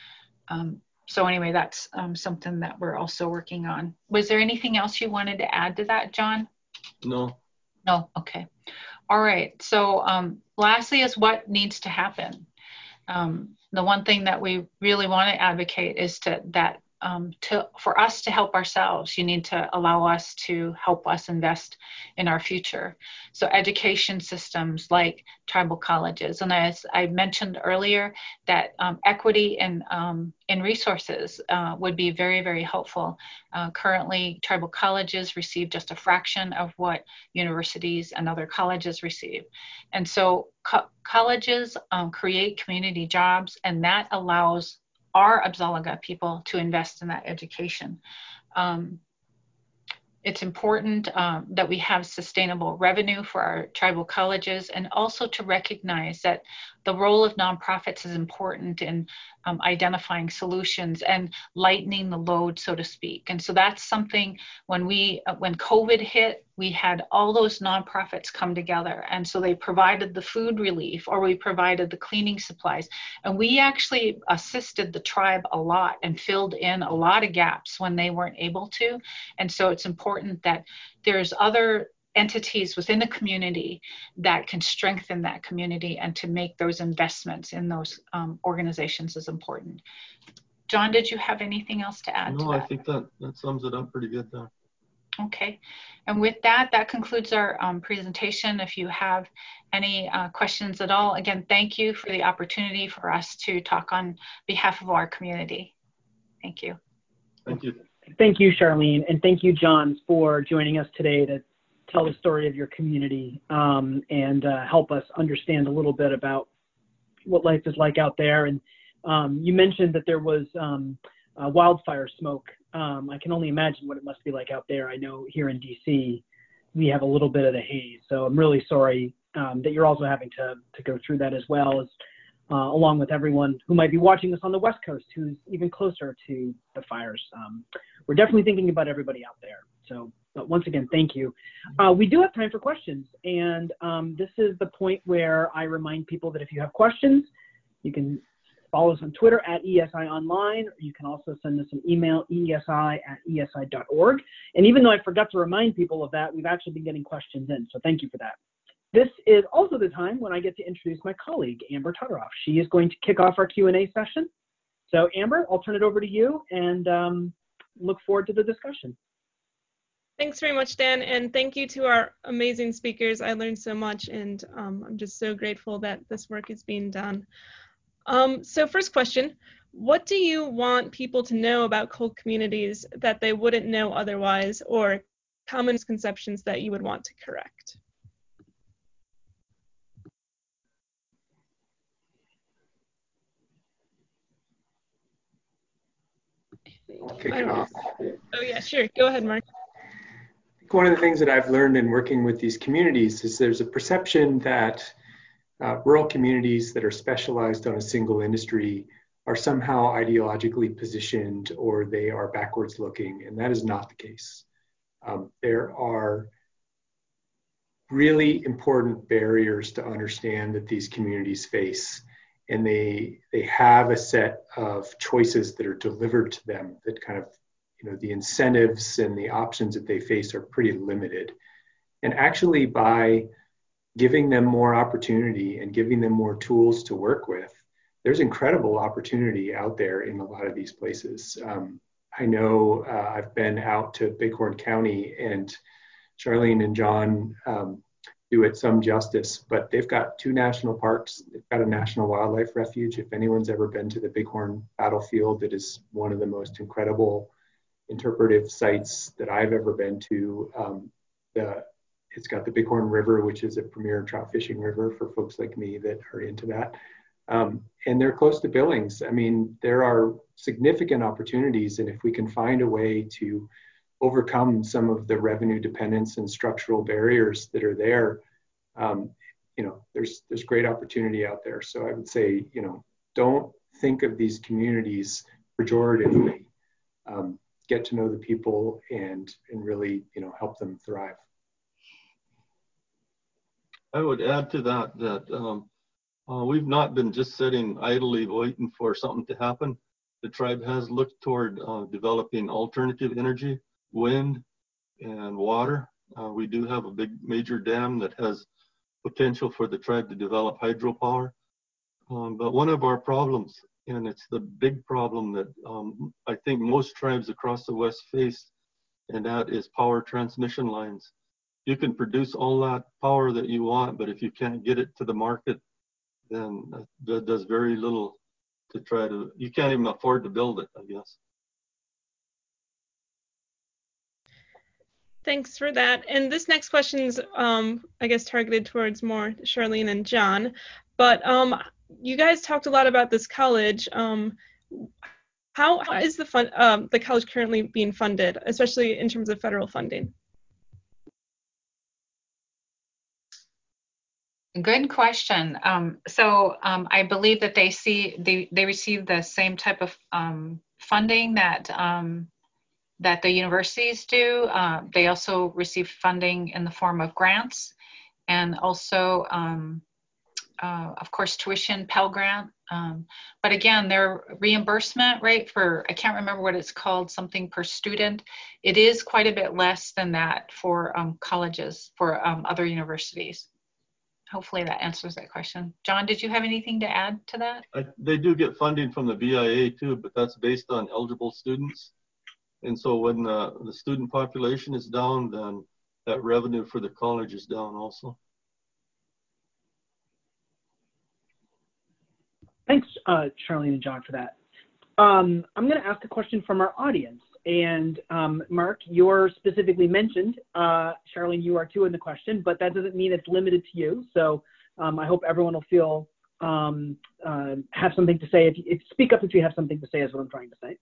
Um, so anyway, that's um, something that we're also working on. Was there anything else you wanted to add to that, John? No. No, okay. All right, so um, lastly is what needs to happen. Um, the one thing that we really want to advocate is to that um, to for us to help ourselves you need to allow us to help us invest in our future. So education systems like tribal colleges and as i mentioned earlier that um, equity in um, in resources uh, would be very very helpful. Uh, currently tribal colleges receive just a fraction of what universities and other colleges receive. And so co- colleges um, create community jobs and that allows our Apsáalooke people to invest in that education. Um, it's important um, that we have sustainable revenue for our tribal colleges and also to recognize that the role of nonprofits is important in um, identifying solutions and lightening the load, so to speak. And so that's something when we, uh, when COVID hit, we had all those nonprofits come together. And so they provided the food relief or we provided the cleaning supplies. And we actually assisted the tribe a lot and filled in a lot of gaps when they weren't able to. And so it's important that there's other entities within the community that can strengthen that community and to make those investments in those um, organizations is important. John, did you have anything else to add? No, to I think that, that sums it up pretty good there. Okay, and with that, that concludes our um, presentation. If you have any uh, questions at all, again, thank you for the opportunity for us to talk on behalf of our community. Thank you. Thank you. Thank you, Charlene, and thank you, John, for joining us today to tell the story of your community um, and uh, help us understand a little bit about what life is like out there. And um, you mentioned that there was um, uh, wildfire smoke. Um, I can only imagine what it must be like out there. I know here in DC, we have a little bit of the haze. So I'm really sorry um, that you're also having to, to go through that as well as uh, along with everyone who might be watching us on the West Coast who's even closer to the fires. Um, we're definitely thinking about everybody out there. So but once again, thank you. Uh, we do have time for questions, and um, this is the point where I remind people that if you have questions, you can follow us on Twitter at ESI Online, you can also send us an email, ESI at ESI.org. And even though I forgot to remind people of that, we've actually been getting questions in, so thank you for that. This is also the time when I get to introduce my colleague, Amber Todoroff. She is going to kick off our Q&A session. So Amber, I'll turn it over to you and um, look forward to the discussion. Thanks very much, Dan, and thank you to our amazing speakers. I learned so much, and um, I'm just so grateful that this work is being done. Um, so first question, what do you want people to know about cold communities that they wouldn't know otherwise, or common misconceptions that you would want to correct? Kick it off. Oh yeah, sure. Go ahead, Mark one of the things that I've learned in working with these communities is there's a perception that uh, rural communities that are specialized on a single industry are somehow ideologically positioned or they are backwards looking, and that is not the case. Um, there are really important barriers to understand that these communities face, and they they have a set of choices that are delivered to them that kind of you know the incentives and the options that they face are pretty limited and actually by giving them more opportunity and giving them more tools to work with there's incredible opportunity out there in a lot of these places. Um, i know uh, i've been out to bighorn county and charlene and john um, do it some justice but they've got two national parks. They've got a national wildlife refuge. If anyone's ever been to the bighorn battlefield it is one of the most incredible interpretive sites that I've ever been to. Um, the, it's got the Bighorn River, which is a premier trout fishing river for folks like me that are into that. Um, and they're close to Billings. I mean, there are significant opportunities, and if we can find a way to overcome some of the revenue dependence and structural barriers that are there, um, you know, there's there's great opportunity out there. So I would say, you know, don't think of these communities pejoratively. Um, get to know the people and and really, you know, help them thrive. I would add to that that um, uh, we've not been just sitting idly waiting for something to happen. The tribe has looked toward uh, developing alternative energy, wind, and water. Uh, we do have a big major dam that has potential for the tribe to develop hydropower. Um, but one of our problems, and it's the big problem that um, I think most tribes across the West face, and that is power transmission lines. You can produce all that power that you want, but if you can't get it to the market, then that does very little to try to, you can't even afford to build it, I guess. Thanks for that. And this next question is, um, I guess, targeted towards more Charlene and John. But um, you guys talked a lot about this college. Um, how is the fund, um, the college currently being funded, especially in terms of federal funding? Good question. Um, so um, I believe that they see they they receive the same type of um, funding that um, that the universities do. Uh, they also receive funding in the form of grants, and also, um, uh, of course, tuition Pell Grant. Um, but again, their reimbursement rate for I can't remember what it's called, something per student. It is quite a bit less than that for colleges for other universities hopefully that answers that question. John, did you have anything to add to that? I, they do get funding from the BIA too, but that's based on eligible students. And so when the, the student population is down, then that revenue for the college is down also. Thanks, uh, Charlene and John, for that. Um, I'm going to ask a question from our audience. And um, Mark, you're specifically mentioned. Uh, Charlene, you are too in the question, but that doesn't mean it's limited to you. So um, I hope everyone will feel um, uh, have something to say. If, if, speak up if you have something to say, is what I'm trying to say.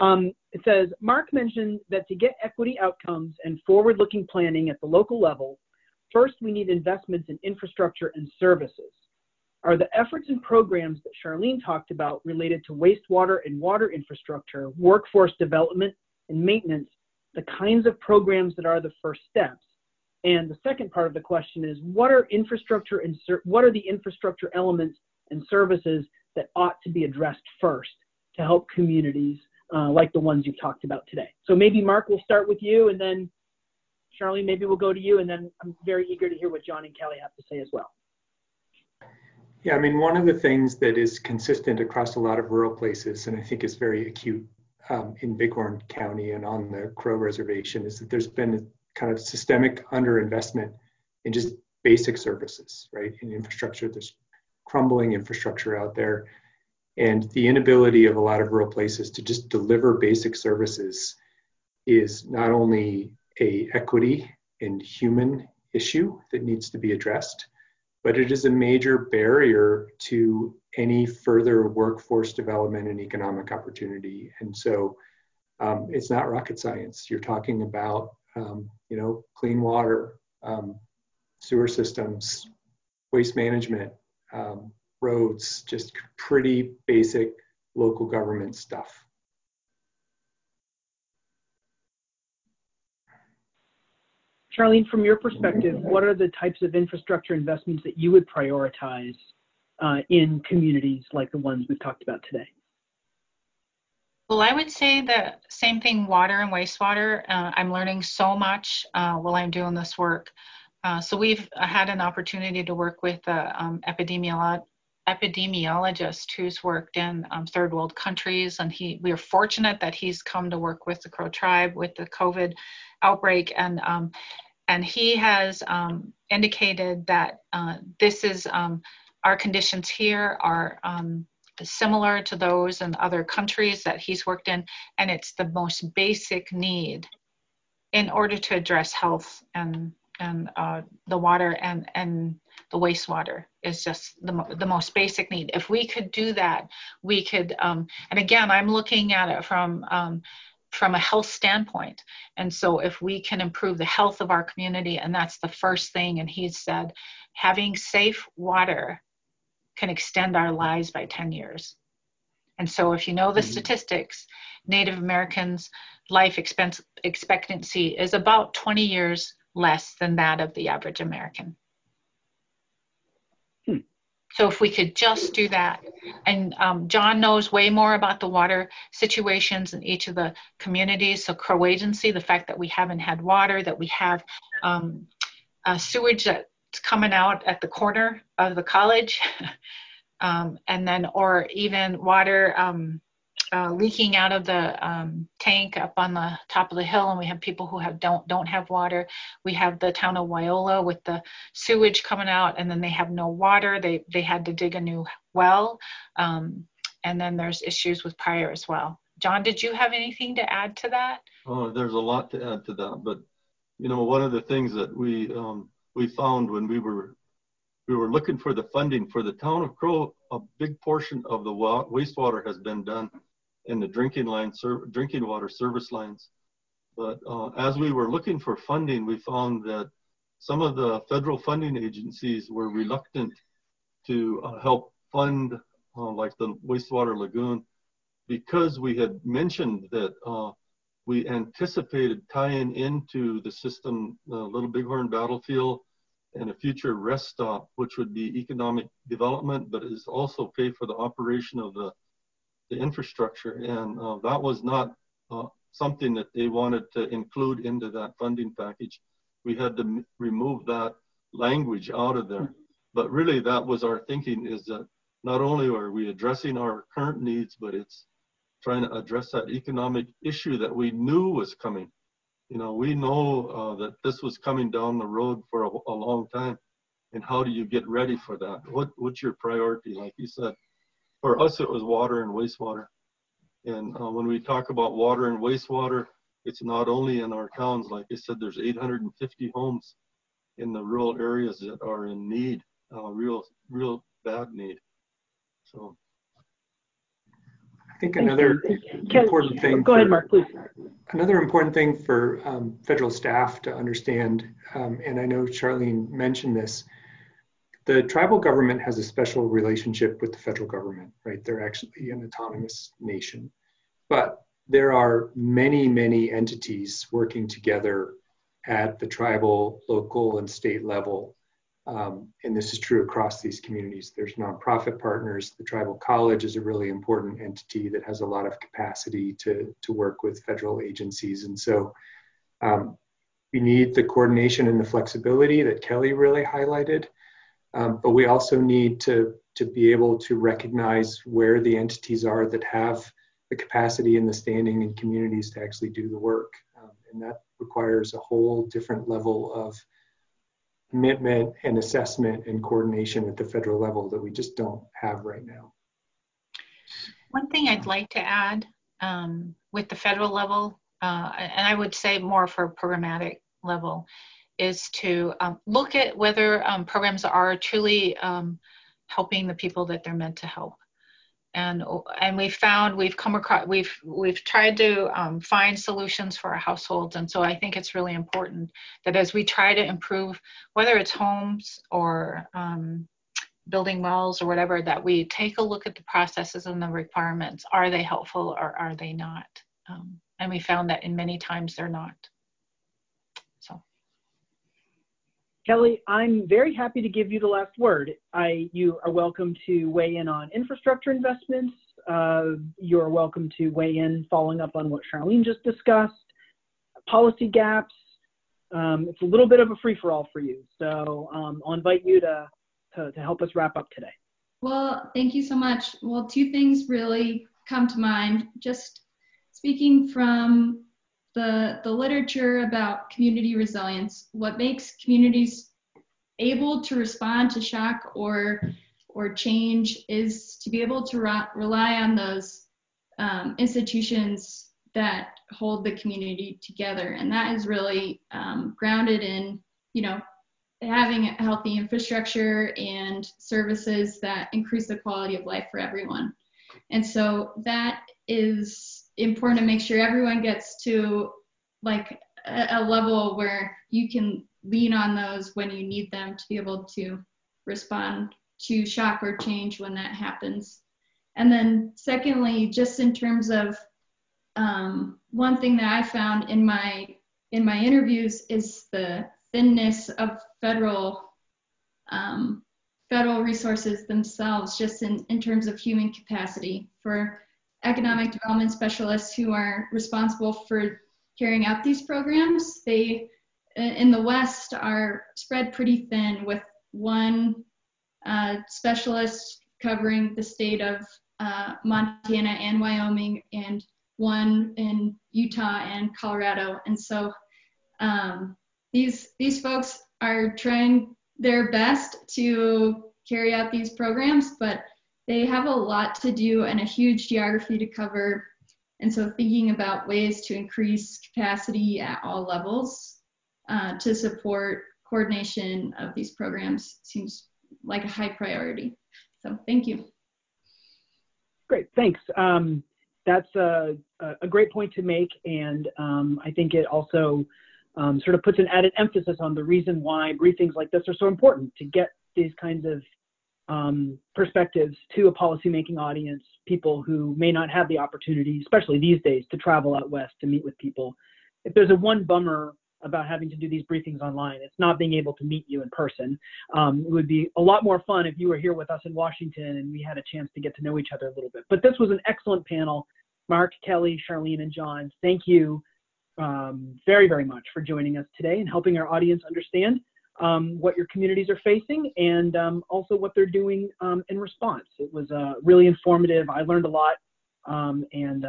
Um, it says Mark mentioned that to get equity outcomes and forward-looking planning at the local level, first we need investments in infrastructure and services. Are the efforts and programs that Charlene talked about related to wastewater and water infrastructure, workforce development, and maintenance the kinds of programs that are the first steps? And the second part of the question is what are infrastructure and what are the infrastructure elements and services that ought to be addressed first to help communities uh, like the ones you've talked about today? So maybe Mark, we'll start with you, and then Charlene, maybe we'll go to you, and then I'm very eager to hear what John and Kelly have to say as well. Yeah, I mean, one of the things that is consistent across a lot of rural places, and I think is very acute um, in Bighorn County and on the Crow Reservation, is that there's been a kind of systemic underinvestment in just basic services, right? In infrastructure, there's crumbling infrastructure out there. And the inability of a lot of rural places to just deliver basic services is not only a equity and human issue that needs to be addressed, but it is a major barrier to any further workforce development and economic opportunity. And so um, it's not rocket science. You're talking about, um, you know, clean water, um, sewer systems, waste management, um, roads, just pretty basic local government stuff. Charlene, from your perspective, what are the types of infrastructure investments that you would prioritize uh, in communities like the ones we've talked about today? Well, I would say the same thing water and wastewater. Uh, I'm learning so much uh, while I'm doing this work. Uh, so we've had an opportunity to work with an um, epidemiolo- epidemiologist who's worked in um, third world countries, and he we are fortunate that he's come to work with the Crow tribe with the COVID outbreak, and um, and he has um, indicated that uh, this is um, our conditions here are similar to those in other countries that he's worked in, and it's the most basic need in order to address health and and uh, the water and and the wastewater is just the, the most basic need. If we could do that, we could, um, and again, I'm looking at it from, um, from a health standpoint. And so if we can improve the health of our community, and that's the first thing, and he said, having safe water can extend our lives by 10 years. And so if you know the mm-hmm. statistics, Native Americans' life expectancy is about 20 years less than that of the average American. So if we could just do that, and um, John knows way more about the water situations in each of the communities. So Crow Agency, the fact that we haven't had water, that we have um, sewage that's coming out at the corner of the college, um, and then or even water um, uh, leaking out of the um, tank up on the top of the hill, and we have people who have don't don't have water. We have the town of Wyola with the sewage coming out, and then they have no water. They they had to dig a new well, um, and then there's issues with Pryor as well. John, did you have anything to add to that? Oh, there's a lot to add to that, but you know, one of the things that we um, we found when we were we were looking for the funding for the town of Crow, a big portion of the wastewater has been done in the drinking line, drinking water service lines. But uh, as we were looking for funding, we found that some of the federal funding agencies were reluctant to uh, help fund uh, like the wastewater lagoon because we had mentioned that uh, we anticipated tying into the system Little Bighorn Battlefield and a future rest stop, which would be economic development, but is also pay for the operation of the the infrastructure. And uh, that was not uh, something that they wanted to include into that funding package. We had to remove that language out of there. But really, that was our thinking is that not only are we addressing our current needs, but it's trying to address that economic issue that we knew was coming. You know, we know uh, that this was coming down the road for a, a long time. And how do you get ready for that? What, what's your priority? Like you said, for us, it was water and wastewater. And uh, when we talk about water and wastewater, it's not only in our towns. Like I said, there's 850 homes in the rural areas that are in need, uh, real, real bad need. So. I think another important thing. Go ahead, Mark, please. Another important thing for um, federal staff to understand, um, and I know Charlene mentioned this, the tribal government has a special relationship with the federal government, right? They're actually an autonomous nation. But there are many, many entities working together at the tribal, local, and state level. Um, and this is true across these communities. There's nonprofit partners. The tribal college is a really important entity that has a lot of capacity to, to work with federal agencies. And so um, we need the coordination and the flexibility that Kelly really highlighted. Um, but we also need to, to be able to recognize where the entities are that have the capacity and the standing in communities to actually do the work. Um, and that requires a whole different level of commitment and assessment and coordination at the federal level that we just don't have right now. One thing I'd like to add um, with the federal level, uh, and I would say more for a programmatic level, is to um, look at whether um, programs are truly um, helping the people that they're meant to help. And and we found we've come across we've we've tried to um, find solutions for our households, and so I think it's really important that as we try to improve, whether it's homes or um, building wells or whatever, that we take a look at the processes and the requirements. Are they helpful or are they not? Um, and we found that in many times they're not. Kelly, I'm very happy to give you the last word. I, you are welcome to weigh in on infrastructure investments. Uh, you're welcome to weigh in following up on what Charlene just discussed, policy gaps. Um, it's a little bit of a free for all for you. So um, I'll invite you to, to, to help us wrap up today. Well, thank you so much. Well, two things really come to mind. Just speaking from the, the literature about community resilience, what makes communities able to respond to shock or, or change is to be able to re- rely on those um, institutions that hold the community together. And that is really um, grounded in you know, having a healthy infrastructure and services that increase the quality of life for everyone. And so that is important to make sure everyone gets to like a, a level where you can lean on those when you need them to be able to respond to shock or change when that happens. And then secondly, just in terms of um, one thing that I found in my in my interviews is the thinness of federal um, federal resources themselves, just in, in terms of human capacity for economic development specialists who are responsible for carrying out these programs. They in the West are spread pretty thin with one uh, specialist covering the state of uh, Montana and Wyoming and one in Utah and Colorado. And so um, these these folks are trying their best to carry out these programs, but they have a lot to do and a huge geography to cover. And so thinking about ways to increase capacity at all levels uh, to support coordination of these programs seems like a high priority. So thank you. Great, thanks. Um, that's a, a, great point to make, and um, I think it also um, sort of puts an added emphasis on the reason why briefings like this are so important to get these kinds of um, perspectives to a policymaking audience, people who may not have the opportunity, especially these days, to travel out west to meet with people. If there's a one bummer about having to do these briefings online. It's not being able to meet you in person. Um, it would be a lot more fun if you were here with us in Washington and we had a chance to get to know each other a little bit. But this was an excellent panel. Mark, Kelly, Charlene, and John, thank you um, very, very much for joining us today and helping our audience understand um, what your communities are facing and um, also what they're doing um, in response. It was uh, really informative. I learned a lot um, and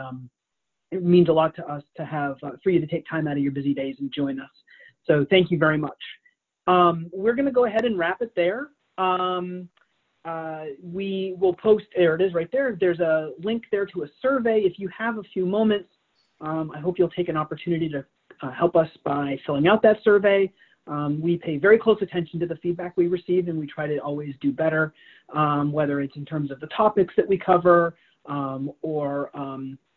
it means a lot to us to have uh, for you to take time out of your busy days and join us. So thank you very much. Um, we're going to go ahead and wrap it there. Um, uh, we will post, there it is right there. There's a link there to a survey. If you have a few moments, um, I hope you'll take an opportunity to uh, help us by filling out that survey. Um, we pay very close attention to the feedback we receive and we try to always do better, um, whether it's in terms of the topics that we cover um, or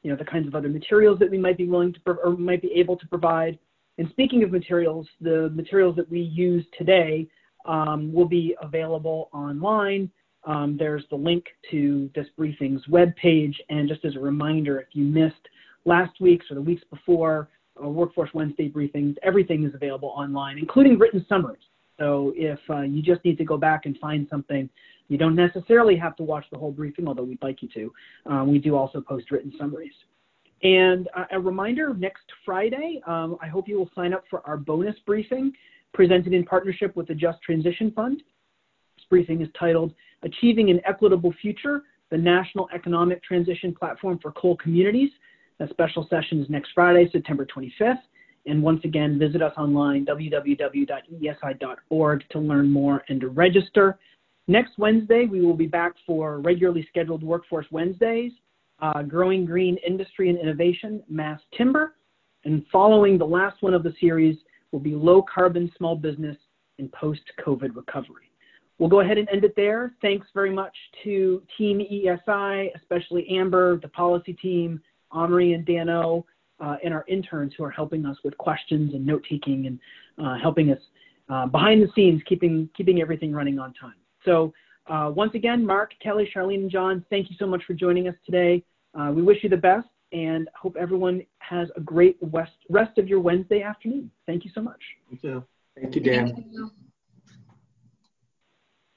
you know, the kinds of other materials that we might be willing to or might be able to provide. And speaking of materials, the materials that we use today um, will be available online. Um, there's the link to this briefing's webpage. And just as a reminder, if you missed last week's or the weeks before uh, Workforce Wednesday briefings, everything is available online, including written summaries. So if uh, you just need to go back and find something you don't necessarily have to watch the whole briefing, although we'd like you to. Um, we do also post written summaries. And uh, a reminder, next Friday, um, I hope you will sign up for our bonus briefing presented in partnership with the Just Transition Fund. This briefing is titled Achieving an Equitable Future, the National Economic Transition Platform for Coal Communities. A special session is next Friday, September 25th. And once again, visit us online, www.esi.org, to learn more and to register. Next Wednesday, we will be back for regularly scheduled Workforce Wednesdays, uh, Growing Green Industry and Innovation, Mass Timber. And following the last one of the series will be Low Carbon Small Business and Post COVID Recovery. We'll go ahead and end it there. Thanks very much to Team ESI, especially Amber, the policy team, Omri and Dano, uh, and our interns who are helping us with questions and note taking and uh, helping us uh, behind the scenes, keeping, keeping everything running on time. So uh, once again, Mark, Kelly, Charlene, and John, thank you so much for joining us today. Uh, we wish you the best and hope everyone has a great rest of your Wednesday afternoon. Thank you so much. Thank you. Thank you, Dan. Thank you.